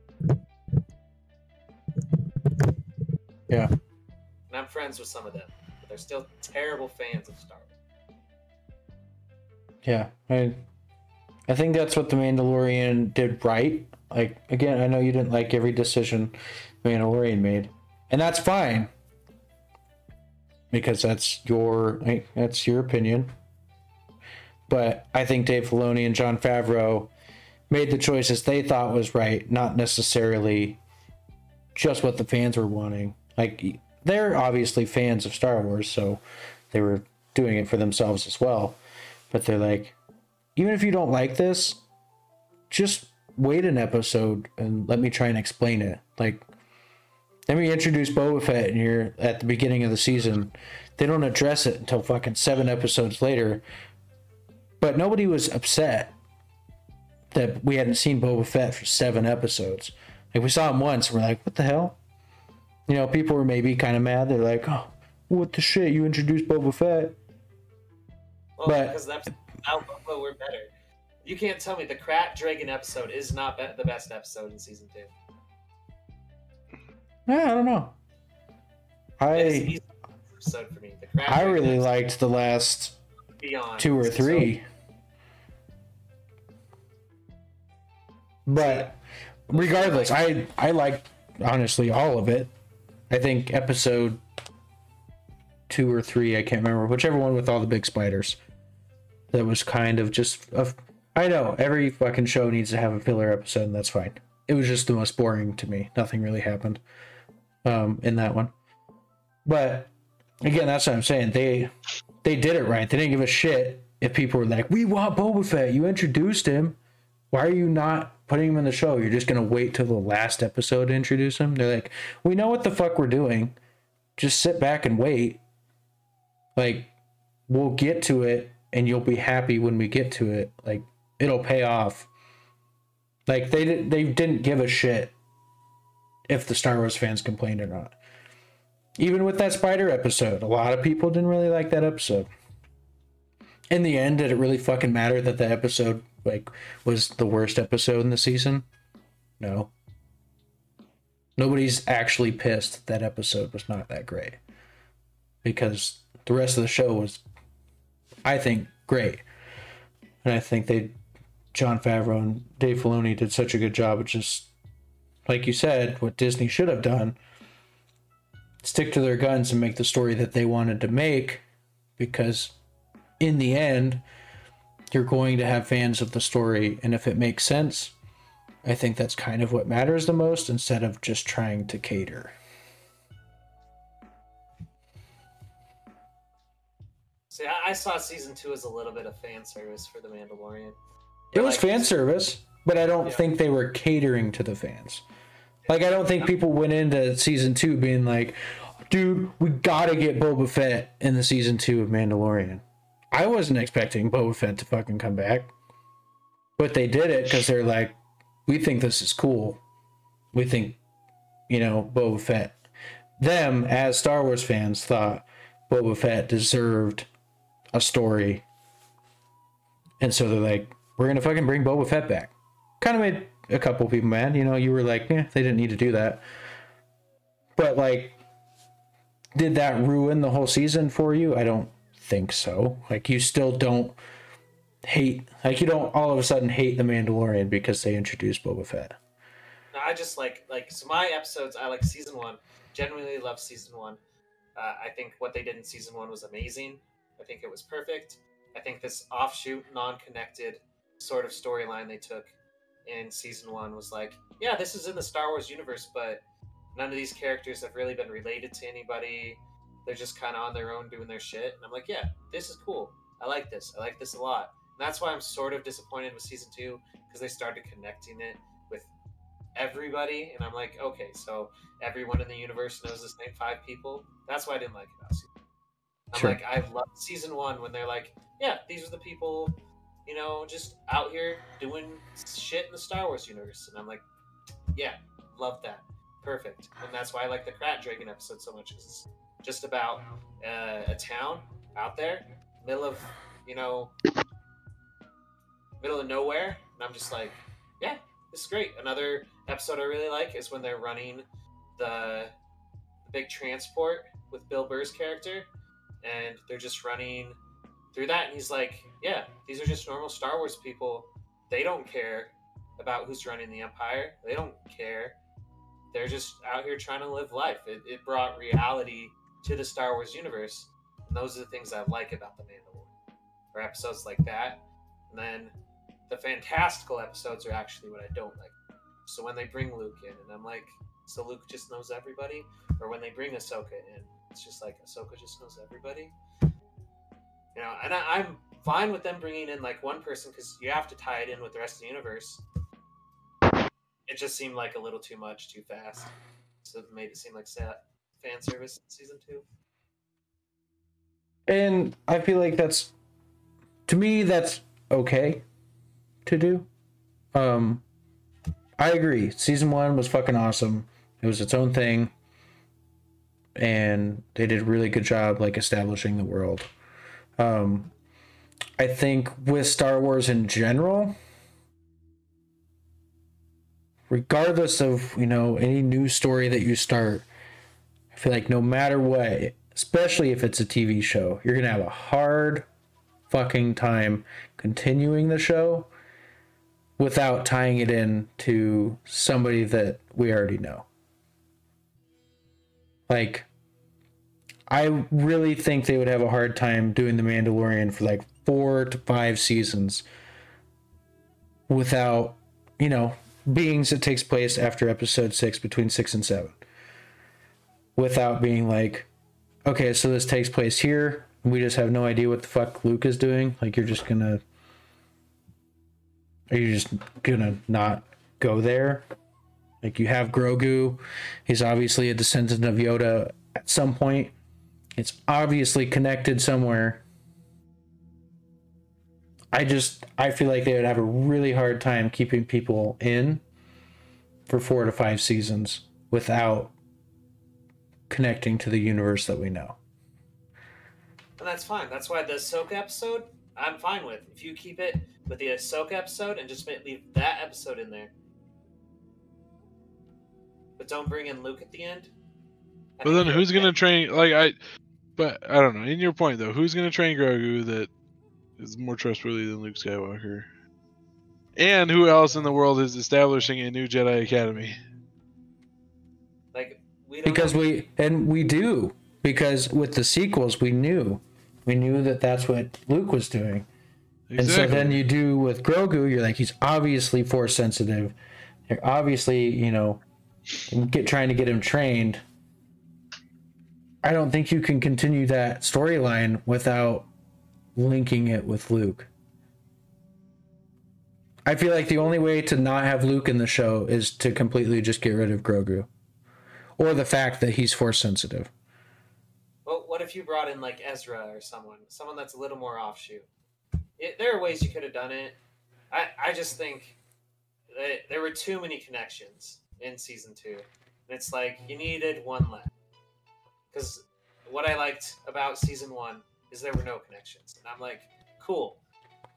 Yeah. And I'm friends with some of them, but they're still terrible fans of Star Wars. Yeah, I I think that's what the Mandalorian did right. Like again, I know you didn't like every decision Mandalorian made, and that's fine because that's your that's your opinion. But I think Dave Filoni and Jon Favreau made the choices they thought was right, not necessarily just what the fans were wanting. Like they're obviously fans of Star Wars, so they were doing it for themselves as well. But they're like, even if you don't like this, just wait an episode and let me try and explain it. Like, let me introduce Boba Fett and you're at the beginning of the season. They don't address it until fucking seven episodes later. But nobody was upset that we hadn't seen Boba Fett for seven episodes. Like we saw him once, and we're like, what the hell? You know, people were maybe kind of mad. They're like, oh, what the shit? You introduced Boba Fett. Well, But- because that's now Boba we're better. You can't tell me the Krayt Dragon episode is not be- the best episode in season two. Yeah, I don't know. I easily the best episode for me. The I really episode liked the last beyond two or So- three. But regardless, I I liked honestly all of it. I think episode two or three, I can't remember, whichever one with all the big spiders. That was kind of just a, I know every fucking show needs to have a filler episode, and that's fine. It was just the most boring to me. Nothing really happened um, in that one. But again, that's what I'm saying. They they did it right. They didn't give a shit if people were like, "We want Boba Fett. You introduced him. Why are you not putting him in the show? You're just gonna wait till the last episode to introduce him." They're like, "We know what the fuck we're doing. Just sit back and wait. Like, we'll get to it, and you'll be happy when we get to it. Like, it'll pay off." Like they they didn't give a shit if the Star Wars fans complained or not. Even with that spider episode, a lot of people didn't really like that episode. In the end, did it really fucking matter that the episode like was the worst episode in the season? No. Nobody's actually pissed that episode was not that great. Because the rest of the show was I think great. And I think they Jon Favreau and Dave Filoni did such a good job of just like you said, what Disney should have done stick to their guns and make the story that they wanted to make because in the end you're going to have fans of the story and if it makes sense i think that's kind of what matters the most instead of just trying to cater See, I, saw season two as a little bit of fan service for the Mandalorian. it was Like- fan service but i don't Yeah. think they were catering to the fans like i don't think people went into season two being like dude we gotta get boba fett in the season two of mandalorian. I wasn't expecting boba fett to fucking come back. But they did it because they're like we think this is cool. We think you know boba fett. Them as star wars fans thought boba fett deserved a story. And so they're like we're gonna fucking bring boba fett back. Kind of made a couple people mad you know you were like yeah they didn't need to do that but like did that ruin the whole season for you i don't think so like you still don't hate like you don't all of a sudden hate the mandalorian because they introduced boba fett No, I just like like so my episodes. I like season one. Genuinely love season one. Uh, I think what they did in season one was amazing. I think it was perfect. I think this offshoot, non-connected sort of storyline they took in season one was like, yeah, this is in the Star Wars universe, but none of these characters have really been related to anybody. They're just kind of on their own doing their shit. And I'm like, yeah, this is cool. I like this. I like this a lot. And that's why I'm sort of disappointed with season two because they started connecting it with everybody, and I'm like, okay, so everyone in the universe knows the same five people. That's why I didn't like it. I'm Sure. like, I loved season one when they're like, yeah, these are the people, you know, just out here doing shit in the Star Wars universe, and I'm like, yeah, love that, perfect, and that's why I like the Krayt Dragon episode so much because it's just about uh, a town out there, middle of, you know, middle of nowhere, and I'm just like, yeah, this is great. Another episode I really like is when they're running the, the big transport with Bill Burr's character, and they're just running through that, and he's like, "Yeah, these are just normal Star Wars people they don't care about who's running the empire. They don't care. They're just out here trying to live life. It, it brought reality to the Star Wars universe, and those are the things I like about the Mandalorian, or episodes like that. And then the fantastical episodes are actually what I don't like. So when they bring Luke in, and I'm like, so Luke just knows everybody, or when they bring Ahsoka in, it's just like Ahsoka just knows everybody. You know, and I, I'm fine with them bringing in like one person because you have to tie it in with the rest of the universe. It just seemed like a little too much, too fast. So it made it seem like fan service in season two. And I feel like that's to me that's okay to do. Um I agree. Season 1 was fucking awesome. It was its own thing and they did a really good job like establishing the world. Um I think with Star Wars in general, regardless of, you know, any new story that you start, I feel like no matter what, especially if it's a TV show, you're to have a hard fucking time continuing the show without tying it in to somebody that we already know. Like, I really think they would have a hard time doing The Mandalorian for like four to five seasons without, you know, beings that takes place after episode six, between six and seven. Without being like, okay, so this takes place here. We just have no idea what the fuck Luke is doing. Like, you're just gonna. Are you just gonna not go there? Like, you have Grogu. He's obviously a descendant of Yoda at some point. It's obviously connected somewhere. I just I feel like they would have a really hard time keeping people in for 4 to 5 seasons without connecting to the universe that we know. And that's fine. That's why the Ahsoka episode, I'm fine with. If you keep it with the Ahsoka episode and just leave that episode in there. But don't bring in Luke at the end. I But then who's gonna train? Like I, but I don't know. In your point though, who's gonna train Grogu that is more trustworthy than Luke Skywalker? And who else in the world is establishing a new Jedi Academy? Like, we don't Because know. we and we do because with the sequels we knew we knew that that's what Luke was doing. Exactly. And so then you do with Grogu, you're like, he's obviously force sensitive. You're obviously, you know, get trying to get him trained. I don't think you can continue that storyline without linking it with Luke. I feel like the only way to not have Luke in the show is to completely just get rid of Grogu. Or the fact that he's force sensitive. Well, what if you brought in like Ezra or someone, someone that's a little more offshoot? It, there are ways you could have done it. I, I just think that there were too many connections in season two, and it's like you needed one left. Because what I liked about season one is there were no connections, and I'm like, cool,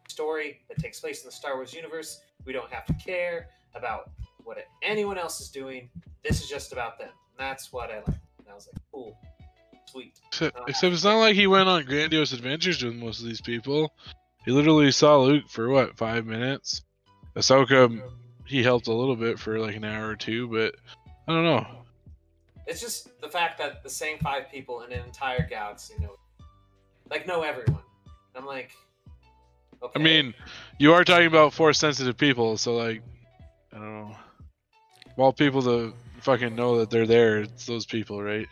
story that takes place in the Star Wars universe. We don't have to care about what anyone else is doing. This is just about them. And that's what I like. And I was like, cool, sweet. Except, except um, it's not like he went on grandiose adventures with most of these people. He literally saw Luke for what five minutes. Ahsoka, he helped a little bit for like an hour or two, but I don't know. It's just the fact that the same five people in an entire galaxy know, like, know everyone. I'm like, okay. I mean, you are talking about force sensitive people, so like, I don't know. Well, people to fucking know that they're there, it's those people, right?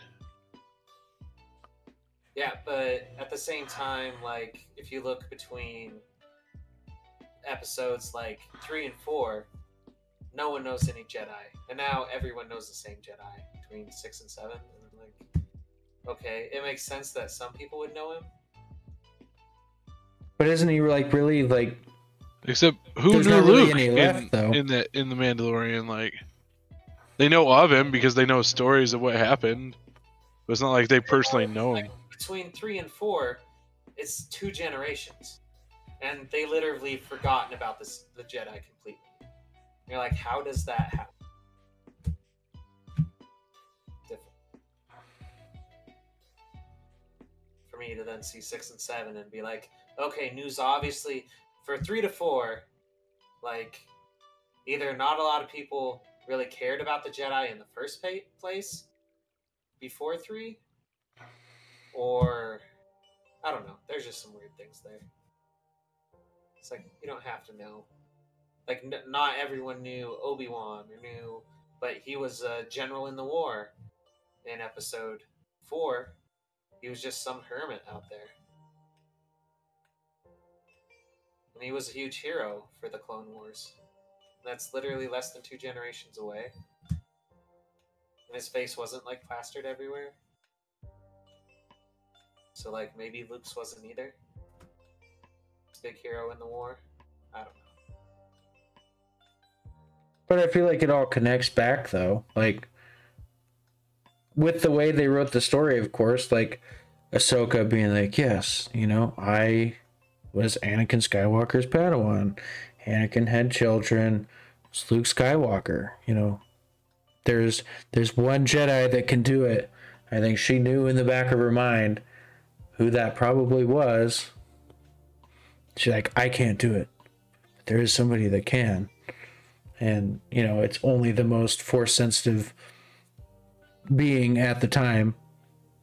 yeah, but at the same time, like, if you look between episodes like three and four, no one knows any Jedi, and now everyone knows the same Jedi between six and seven. And I'm like, okay, it makes sense that some people would know him. But isn't he like really like Except who There's knew not really Luke any in, left, though. in the in the Mandalorian? Like, they know of him because they know stories of what happened. But it's not like they personally know him. Like, between three and four, it's two generations, and they literally forgotten about this the Jedi completely. You're like, how does that happen? Me to then see six and seven and be like, okay, news obviously for three to four, like either not a lot of people really cared about the Jedi in the first place before three, or I don't know. There's just some weird things there. It's like you don't have to know. Like n- not everyone knew Obi Wan or knew, but he was a general in the war in Episode Four. He was just some hermit out there. And he was a huge hero for the Clone Wars. That's literally less than two generations away. And his face wasn't like plastered everywhere. So like maybe Luke's wasn't either. Big hero in the war. I don't know. But I feel like it all connects back though. Like with the way they wrote the story, of course, like Ahsoka being like, Yes, you know, I was Anakin Skywalker's Padawan. Anakin had children. It's Luke Skywalker, you know. There's there's one Jedi that can do it. I think she knew in the back of her mind who that probably was. She's like, I can't do it. But there is somebody that can and you know it's only the most force sensitive being at the time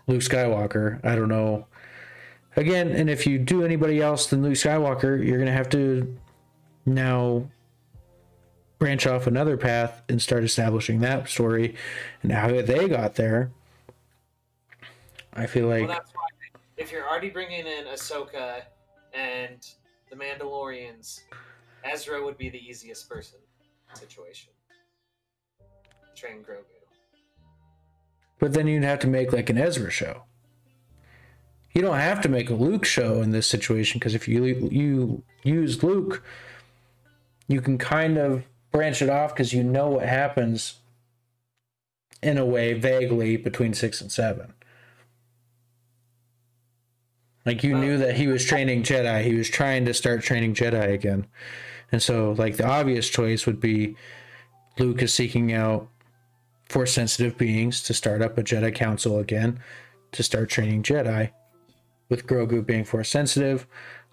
luke skywalker i don't know again and if you do anybody else than luke skywalker you're gonna have to now branch off another path and start establishing that story and how they got there i feel like well, that's why if you're already bringing in Ahsoka and the Mandalorians, Ezra would be the easiest person situation. Train Grogu. But then you'd have to make like an Ezra show. You don't have to make a Luke show in this situation because if you you use Luke, you can kind of branch it off because you know what happens in a way vaguely between six and seven. Like you knew that he was training Jedi, he was trying to start training Jedi again. And so like the obvious choice would be Luke is seeking out force sensitive beings to start up a Jedi Council again to start training Jedi. With Grogu being force sensitive,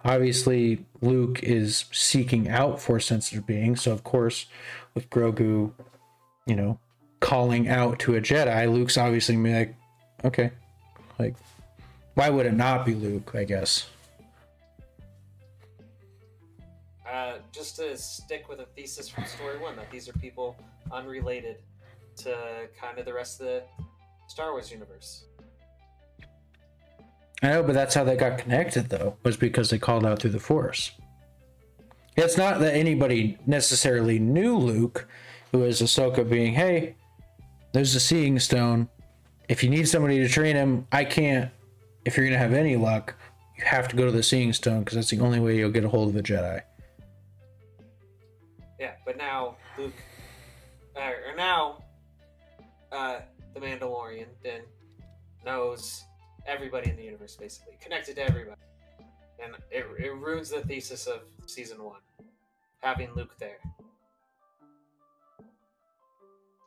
obviously Luke is seeking out force sensitive beings. So of course, with Grogu, you know, calling out to a Jedi, Luke's obviously like, okay, like, why would it not be Luke? I guess. Uh, just to stick with a thesis from story one that these are people unrelated to kind of the rest of the Star Wars universe. I know, but that's how they got connected, though, was because they called out through the Force. It's not that anybody necessarily knew Luke. It was Ahsoka being, hey, there's a Seeing Stone. If you need somebody to train him, I can't. If you're going to have any luck, you have to go to the Seeing Stone because that's the only way you'll get a hold of a Jedi. Yeah, but now Luke, uh, or now, uh, the Mandalorian then knows everybody in the universe, basically connected to everybody, and it, it ruins the thesis of season one, having Luke there.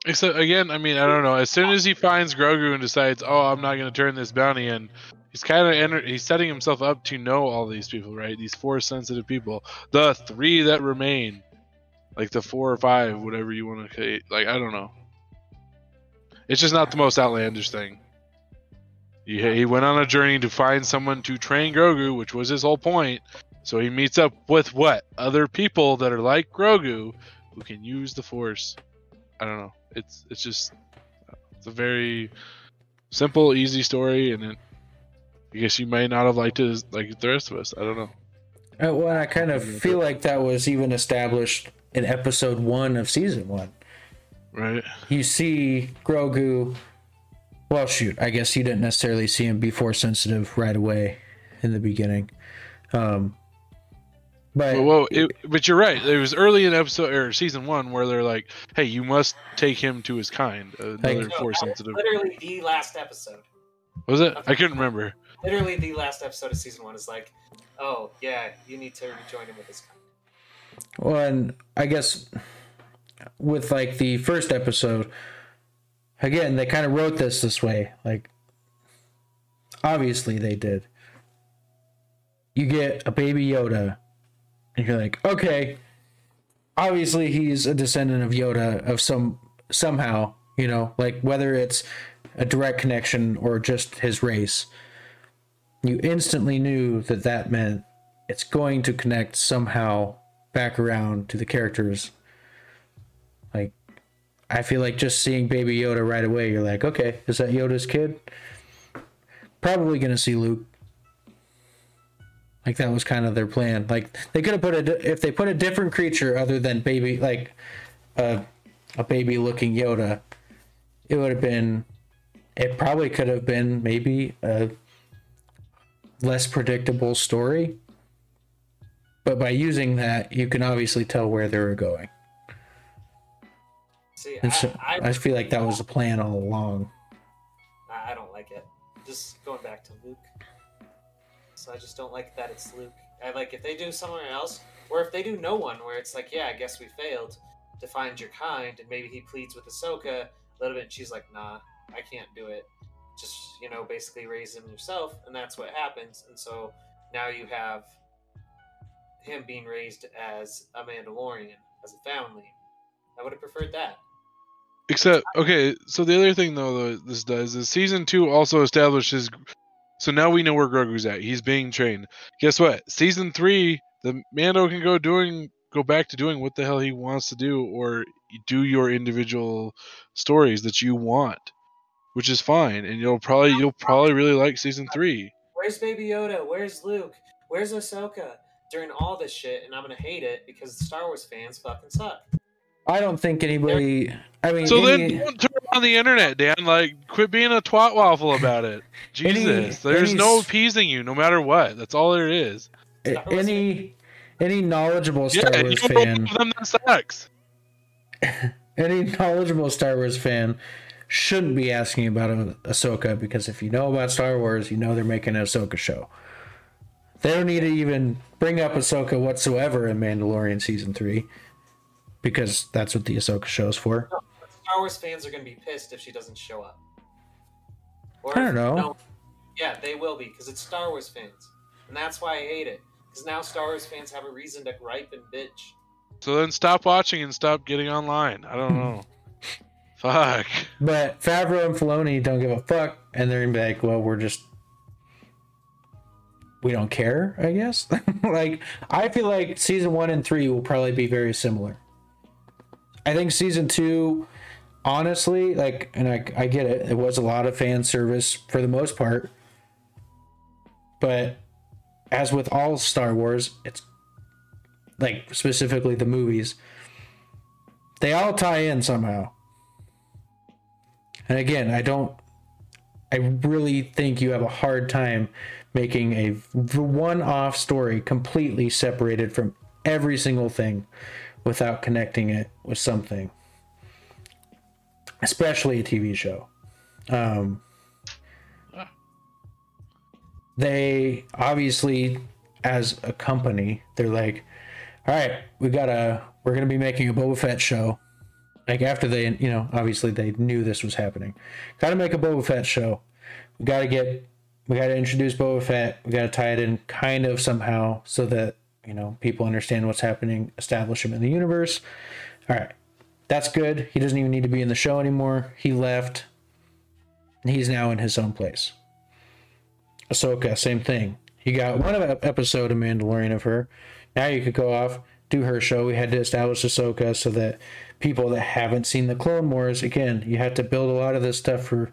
Except again, I mean, I don't know. As soon as he finds Grogu and decides, "Oh, I'm not going to turn this bounty in," he's kind of enter- he's setting himself up to know all these people, right? These force sensitive people, the three that remain, like the four or five, whatever you want to like. I don't know. It's just not the most outlandish thing. He, he went on a journey to find someone to train Grogu, which was his whole point. So he meets up with what other people that are like Grogu, who can use the Force. I don't know. It's it's just it's a very simple, easy story, and it, I guess you may not have liked it as, like the rest of us. I don't know. Uh, well, I kind of feel like that was even established in episode one of season one. Right. You see Grogu. Well, shoot, I guess you didn't necessarily see him be force sensitive right away in the beginning. Um, but Well, well it, but you're right. It was early in episode or season one where they're like, "Hey, you must take him to his kind." Another No, force that sensitive. Literally the last episode. Was it? I couldn't remember. Literally the last episode of season one is like, oh yeah, you need to rejoin him with his kind. Well, and I guess with like the first episode, again, they kind of wrote this this way. Like, obviously, they did. You get a baby Yoda, and you're like, okay, obviously he's a descendant of Yoda of some somehow, you know, like whether it's a direct connection or just his race. You instantly knew that that meant it's going to connect somehow back around to the characters. I feel like just seeing Baby Yoda right away, you're like, okay, is that Yoda's kid? Probably gonna see Luke. Like that was kind of their plan. Like they could have put a if they put a different creature other than baby, like a baby looking Yoda, it would have been. It probably could have been maybe a less predictable story. But by using that, you can obviously tell where they were going. See, And so I, I feel like that was the plan all along. I, I don't like it. Just going back to Luke. So I just don't like that it's Luke. I like if they do someone else, or if they do no one, where it's like, yeah, I guess we failed to find your kind, and maybe he pleads with Ahsoka a little bit, and she's like, nah, I can't do it. Just you know, basically raise him yourself, and that's what happens. And so now you have him being raised as a Mandalorian, as a family. I would have preferred that. Except, okay, so the other thing though that this does is season two also establishes. So now we know where Grogu's at. He's being trained. Guess what? Season three, the Mando can go doing go back to doing what the hell he wants to do, or do your individual stories that you want, which is fine. And you'll probably you'll probably really like season three. Where's Baby Yoda? Where's Luke? Where's Ahsoka? During all this shit, and I'm gonna hate it because Star Wars fans fucking suck. I don't think anybody. I mean, So any- then don't turn on the internet, Dan. Like, quit being a twat waffle about it. <laughs> Any- Jesus, there's any no appeasing you, no matter what. That's all there is. Any any knowledgeable Star yeah, Wars you don't fan, them. That sucks. <laughs> any knowledgeable Star Wars fan shouldn't be asking about Ah- Ahsoka because if you know about Star Wars, you know they're making an Ahsoka show. They don't need to even bring up Ahsoka whatsoever in Mandalorian season three, because that's what the Ahsoka show is for. But Star Wars fans are gonna be pissed if she doesn't show up. Or I don't know. no, yeah, they will be because it's Star Wars fans, and that's why I hate it. Because now Star Wars fans have a reason to gripe and bitch. So then stop watching and stop getting online. I don't know. <laughs> Fuck. But Favreau and Filoni don't give a fuck, and they're gonna be like, "Well, we're just we don't care." I guess. <laughs> like, I feel like season one and three will probably be very similar. I think season two, honestly, like, and I I get it. It was a lot of fan service for the most part, but as with all Star Wars, it's like specifically the movies. They all tie in somehow. And again, I don't. I really think you have a hard time making a one-off story completely separated from every single thing without connecting it with something, especially a TV show. Um, they obviously, as a company, they're like, "All right, we gotta. We're gonna be making a Boba Fett show." like after they you know obviously they knew this was happening got to make a boba fett show we got to get we got to introduce boba fett we got to tie it in kind of somehow so that you know people understand what's happening establish him in the universe. All right. That's good. He doesn't even need to be in the show anymore. He left. And he's now in his own place. Ahsoka same thing. You got one ep- episode of mandalorian of her. Now you could go off do her show. We had to establish ahsoka so that people that haven't seen the Clone Wars, again, you have to build a lot of this stuff for.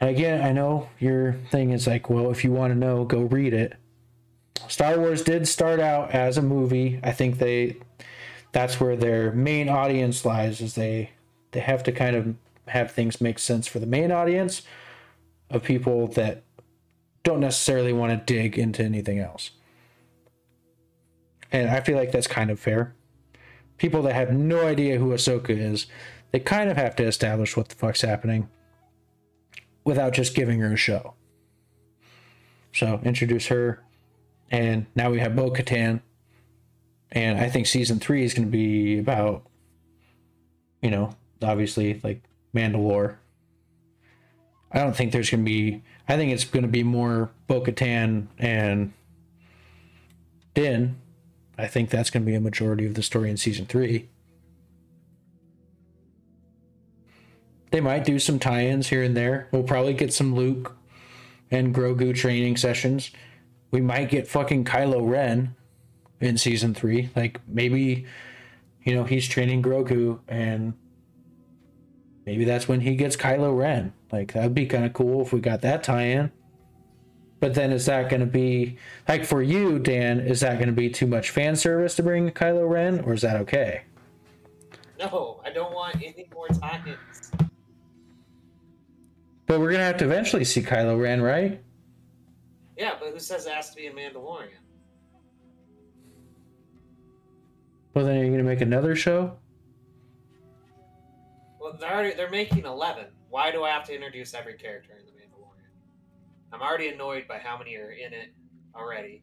And again, I know your thing is like, well, if you want to know, go read it. Star Wars did start out as a movie. I think they, that's where their main audience lies. Is they they have to kind of have things make sense for the main audience of people that don't necessarily want to dig into anything else. And I feel like that's kind of fair people that have no idea who Ahsoka is, they kind of have to establish what the fuck's happening without just giving her a show. So introduce her, and now we have Bo Katan, and I think season three is going to be about, you know, obviously like Mandalore. I don't think there's going to be. I think it's going to be more Bo Katan and Din I think that's going to be a majority of the story in season three. They might do some tie ins here and there. We'll probably get some Luke and Grogu training sessions. We might get fucking Kylo Ren in season three. Like maybe, you know, he's training Grogu and maybe that's when he gets Kylo Ren. Like that'd be kind of cool if we got that tie in. But then is that going to be like for you, Dan? Is that going to be too much fan service to bring Kylo Ren, or is that okay? No, I don't want any more tie-ins. But we're gonna have to eventually see Kylo Ren, right? Yeah, but who says it has to be a Mandalorian? Well, then you're gonna make another show. Well, they're already they're making eleven. Why do I have to introduce every character in the Mandalorian? I'm already annoyed by how many are in it already.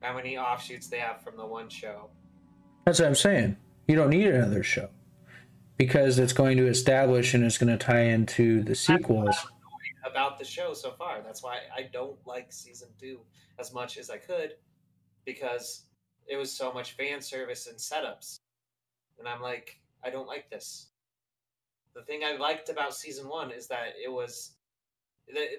How many offshoots they have from the one show. That's what I'm saying. You don't need another show because it's going to establish and it's going to tie into the sequels. About the show so far. That's why I don't like season two as much as I could because it was so much fan service and setups. And I'm like, I don't like this. The thing I liked about season one is that it was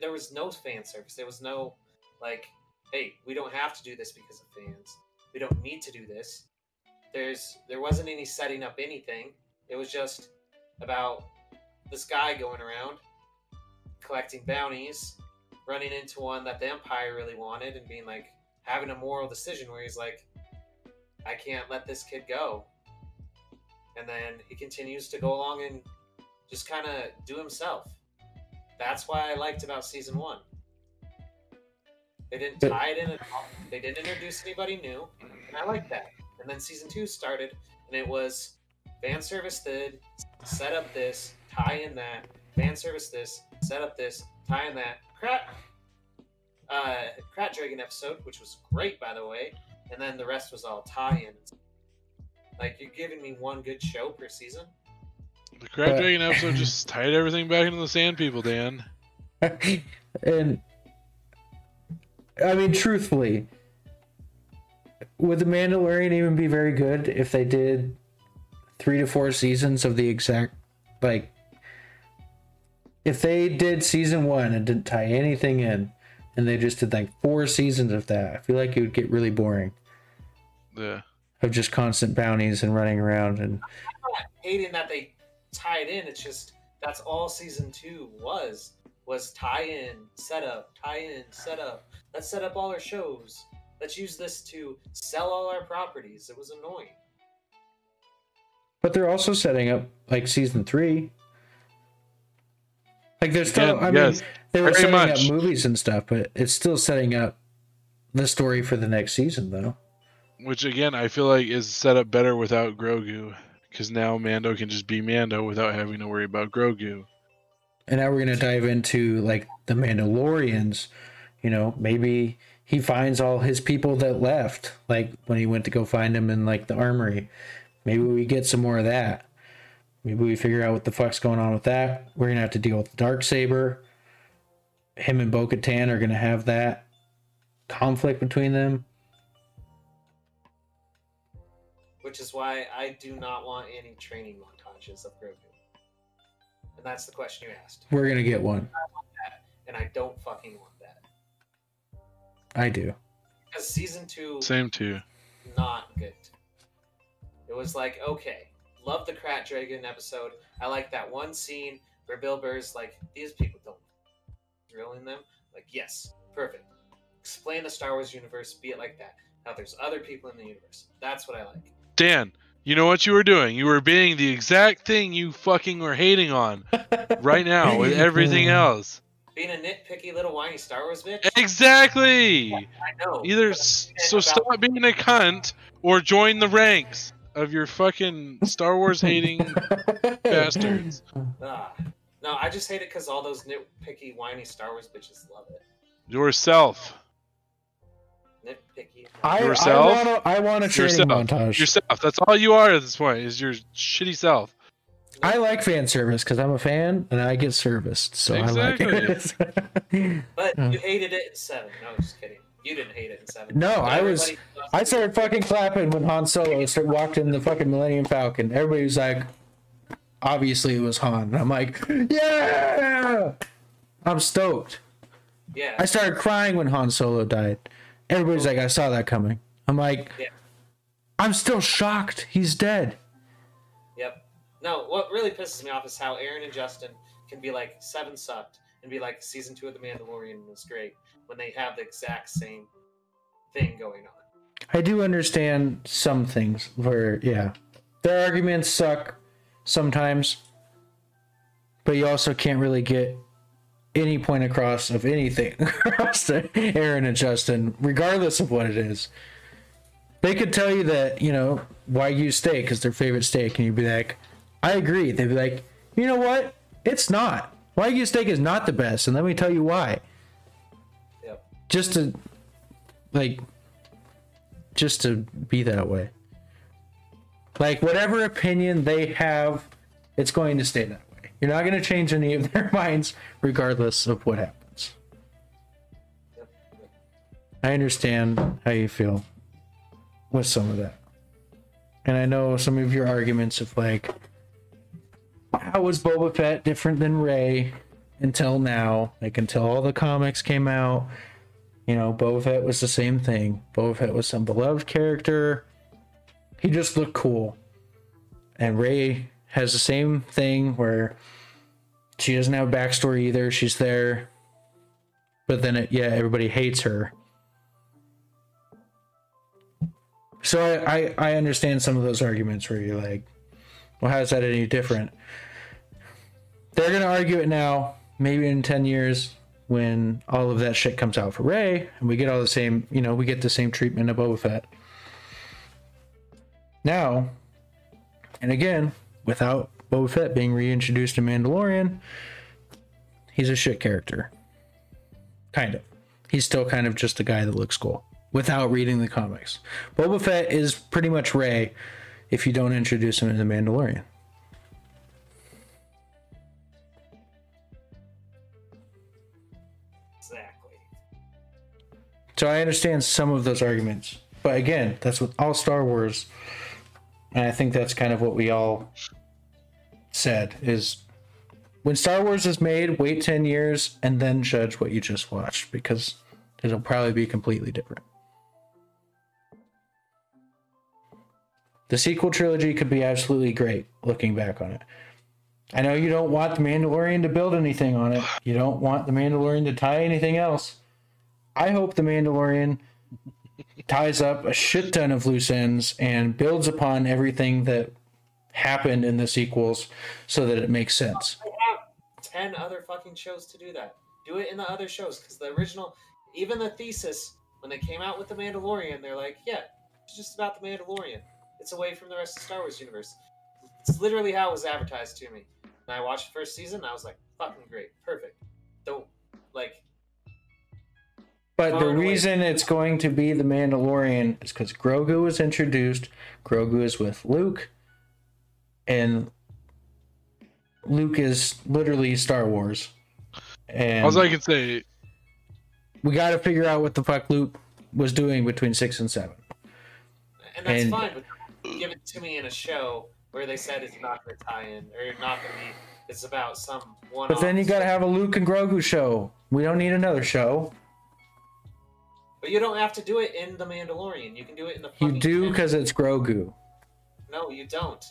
there was no fan service. There was no like, hey, we don't have to do this because of fans. We don't need to do this. There's there wasn't any setting up anything. It was just about this guy going around collecting bounties, running into one that the Empire really wanted, and being like having a moral decision where he's like, I can't let this kid go. And then he continues to go along and just kind of do himself. That's why I liked about season one. They didn't tie it in at all. They didn't introduce anybody new, and I like that. And then season two started, and it was fan service did set up this, tie in that, fan service this, set up this, tie in that. Crap. Uh, Krayt Dragon episode, which was great by the way, and then the rest was all tie-ins. Like you're giving me one good show per season. The Crab But- Dragon episode just <laughs> tied everything back into the Sand People, Dan. <laughs> and I mean, truthfully, would the Mandalorian even be very good if they did three to four seasons of the exact like? If they did season one and didn't tie anything in, and they just did like four seasons of that, I feel like it would get really boring Yeah. of just constant bounties and running around and Hating that they tied in. It's just that's all season two was was tie-in, setup, tie-in, setup. Let's set up all our shows. Let's use this to sell all our properties. It was annoying. But they're also setting up like season three. Like there's still, Again, I mean, yes, they were very setting much. up movies and stuff, but it's still setting up the story for the next season, though. Which again, I feel like is set up better without Grogu, because now Mando can just be Mando without having to worry about Grogu. And now we're gonna dive into like the Mandalorians. You know, maybe he finds all his people that left, like when he went to go find them in like the armory. Maybe we get some more of that. Maybe we figure out what the fuck's going on with that. We're gonna have to deal with the dark saber. Him and Bo Katan are gonna have that conflict between them. Which is why I do not want any training montages of Grogu. And that's the question you asked. We're gonna get one. And I don't fucking want that. I do. Because season two Same too. not good. It was like, okay, love the Krayt Dragon episode. I like that one scene where Bill Burr's like, these people don't drilling them. Like, yes, perfect. Explain the Star Wars universe, be it like that. Now there's other people in the universe. That's what I like. Dan, you know what you were doing? You were being the exact thing you fucking were hating on <laughs> right now with everything else. Being a nitpicky little whiny Star Wars bitch. Exactly. I know. Either but s- I'm so stop being a cunt or join the ranks of your fucking Star Wars hating <laughs> bastards. Ah. No, I just hate it because all those nitpicky whiny Star Wars bitches love it. Yourself. Nitpicky. I, Yourself? I want a, I want a training Yourself. montage. Yourself. That's all you are at this point. Is your shitty self. I like fan service because I'm a fan and I get serviced, so I like it. <laughs> But you hated it in seven. No, just kidding. You didn't hate it in seven. No, I was- I started fucking clapping when Han Solo started walked in the fucking Millennium Falcon. Everybody was like, obviously it was Han. And I'm like, yeah, I'm stoked. Yeah. I started crying when Han Solo died. Everybody's like, I saw that coming. I'm like, Yeah. I'm still shocked. He's dead. Yep. No, what really pisses me off is how Aaron and Justin can be like seven sucked and be like season two of The Mandalorian was great when they have the exact same thing going on. I do understand some things where, yeah, their arguments suck sometimes, but you also can't really get any point across of anything <laughs> across to Aaron and Justin, regardless of what it is. They could tell you that, you know, Wagyu steak is their favorite steak, and you'd be like, I agree. They'd be like, you know what? It's not. Why Wagyu steak is not the best, and let me tell you why. Just to, like, just to be that way. Like whatever opinion they have, it's going to stay that way. You're not going to change any of <laughs> their minds, regardless of what happens. I understand how you feel with some of that, and I know some of your arguments of like, how was Boba Fett different than Rey until now? Like until all the comics came out, you know, Boba Fett was the same thing. Boba Fett was some beloved character. He just looked cool. And Rey has the same thing where she doesn't have a backstory either. She's there. But then, it, yeah, everybody hates her. So I, I, I understand some of those arguments where you're like, well, how is that any different? They're going to argue it now. Maybe in 10 years, when all of that shit comes out for Rey, and we get all the same, you know, we get the same treatment of Boba Fett. Now, and again, without Boba Fett being reintroduced in Mandalorian, he's a shit character. Kind of. He's still kind of just a guy that looks cool without reading the comics. Boba Fett is pretty much Rey if you don't introduce him in the Mandalorian. So I understand some of those arguments. But again, that's with all Star Wars. And I think that's kind of what we all said is when Star Wars is made, wait 10 years and then judge what you just watched because it'll probably be completely different. The sequel trilogy could be absolutely great looking back on it. I know you don't want the Mandalorian to build anything on it. You don't want the Mandalorian to tie anything else. I hope the Mandalorian ties up a shit ton of loose ends and builds upon everything that happened in the sequels so that it makes sense. They have ten other fucking shows to do that. Do it in the other shows because the original, even the thesis when they came out with the Mandalorian, they're like, yeah, it's just about the Mandalorian. It's away from the rest of Star Wars universe. It's literally how it was advertised to me. And I watched the first season, and I was like, fucking great, perfect. Don't like But the Far and away. reason it's going to be the Mandalorian is because Grogu was introduced. Grogu is with Luke, and Luke is literally Star Wars. And All I can say, we got to figure out what the fuck Luke was doing between six and seven. and that's And- fine, but give it to me in a show where they said it's not going to tie in or not going to be. It's about some one. But then you got to have a Luke and Grogu show. We don't need another show. But you don't have to do it in the Mandalorian. You can do it in the. You do because it's Grogu. No, you don't.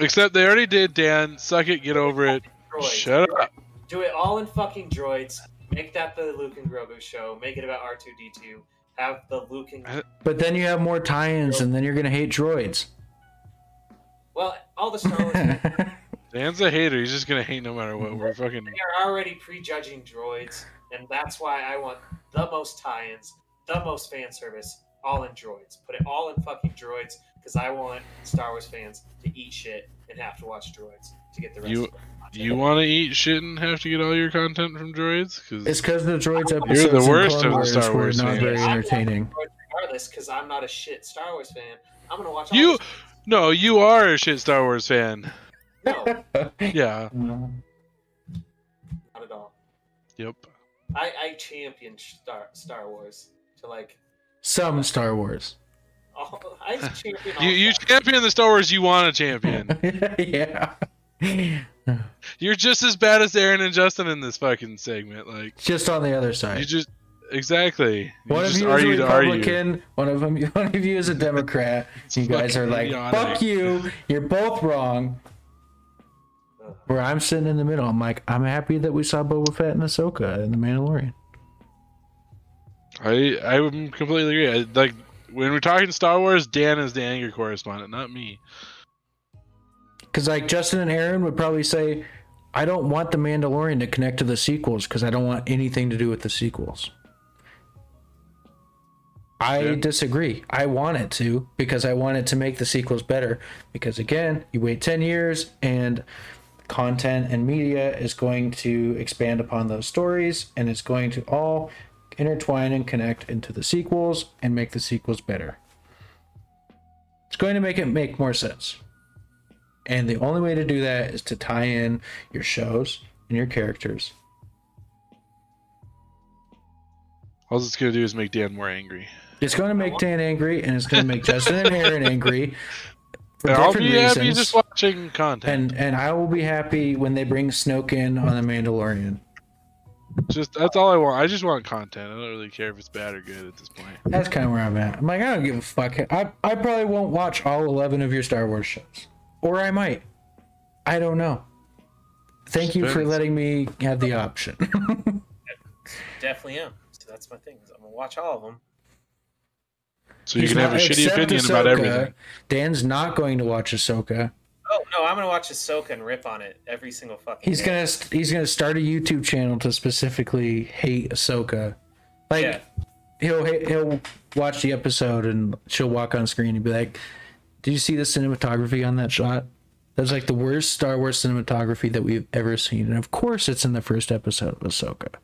except they already did. Dan, suck it, get over it. Droids. Shut up. Do it all in fucking droids. Make that the Luke and Grogu show. Make it about R two D two. Have the Luke and uh, But then you have more tie-ins, and then you're gonna hate droids. well, all the Star Wars. <laughs> Dan's a hater. He's just gonna hate no matter what. We're fucking. they are already prejudging droids, and that's why I want the most tie-ins, the most fan service, all in droids. Put it all in fucking droids because I want Star Wars fans to eat shit and have to watch droids to get the rest. You- of the. You want to eat shit and have to get all your content from droids? Because it's because the droids You're episodes the worst of the Wars Star were Wars not fans. very entertaining. regardless because I'm not a shit Star Wars fan. I'm gonna watch all You- this- no, you are a shit Star Wars fan. No, Yeah. not at all. Yep. I, I champion Star Star Wars. to like. Some Star Wars. All, I <laughs> champion all You you Star- champion the Star Wars you want to champion. <laughs> yeah. You're just as bad as Aaron and Justin in this fucking segment. Like Just on the other side. you side. just exactly. You One of you is a argue to argue. Republican. One of them. <laughs> One of you is a Democrat. You guys are like, idiotic. "Fuck you! You're both wrong." Where I'm sitting in the middle. I'm like, I'm happy that we saw Boba Fett and Ahsoka in the Mandalorian. I I completely agree. I, like when we're talking Star Wars, Dan is the anger correspondent, not me. Because like Justin and Aaron would probably say, I don't want the Mandalorian to connect to the sequels because I don't want anything to do with the sequels. I Yeah. disagree. I want it to because I want it to make the sequels better. Because again, you wait 10 years and content and media is going to expand upon those stories and it's going to all intertwine and connect into the sequels and make the sequels better. It's going to make it make more sense. And the only way to do that is to tie in your shows and your characters. All it's gonna do is make Dan more angry. It's going to make Dan angry and it's going to make <laughs> Justin and Aaron angry for I'll different be happy reasons. just watching content. and and I will be happy when they bring Snoke in on the Mandalorian. just that's all I want. I just want content. I don't really care if it's bad or good at this point. That's kind of where I'm at. I'm like, I don't give a fuck. I, I probably won't watch all 11 of your Star Wars shows. Or I might. I don't know. Thank you for letting me have the option. <laughs> Definitely am. So that's my thing. I'm gonna watch all of them. So you He's can have a shitty except opinion about everything. Dan's not going to watch Ahsoka. Oh no, I'm gonna watch Ahsoka and rip on it every single fucking. He's day. gonna he's gonna start a YouTube channel to specifically hate Ahsoka. Like Yeah. he'll he'll watch the episode and she'll walk on screen and be like, "Did you see the cinematography on that shot? That was like the worst Star Wars cinematography that we've ever seen." And of course, it's in the first episode of Ahsoka.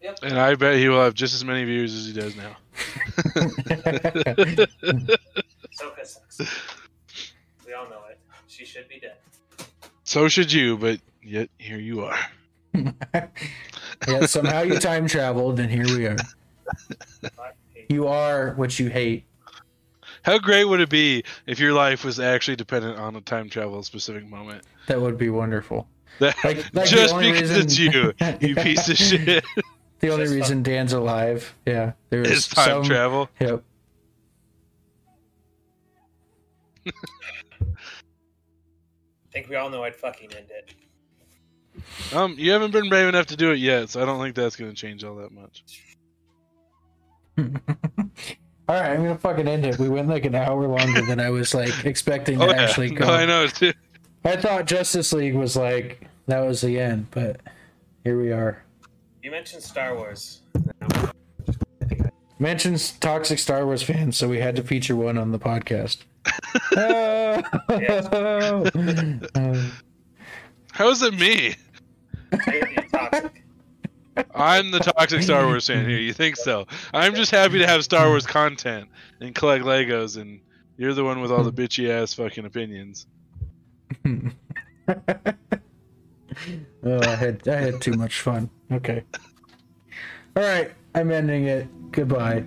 Yep. And I bet he will have just as many views as he does now. <laughs> Ahsoka sucks. <laughs> we all know it. She should be dead. So should you, but yet here you are. <laughs> yeah, somehow you time traveled, and here we are. <laughs> You are what you hate. How great would it be if your life was actually dependent on a time travel specific moment? That would be wonderful. <laughs> That, Like- like just because reason- it's you, you piece of shit, The only Just reason Dan's alive, yeah, there is is time some, travel. Yep. I think we all know I'd fucking end it. Um, you haven't been brave enough to do it yet, so I don't think that's going to change all that much. <laughs> All right, I'm gonna fucking end it. We went like an hour longer than I was like <laughs> expecting Oh, to yeah. actually go. No, I know too. I thought Justice League was like that was the end, but here we are. You mentioned Star Wars. Mentions toxic Star Wars fans, so we had to feature one on the podcast. Oh. <laughs> How is it me? I'm the toxic Star Wars fan here. You think so? I'm just happy to have Star Wars content and collect Legos, and you're the one with all the bitchy ass fucking opinions. <laughs> oh, I had I had too much fun. Okay. All right, I'm ending it. Goodbye.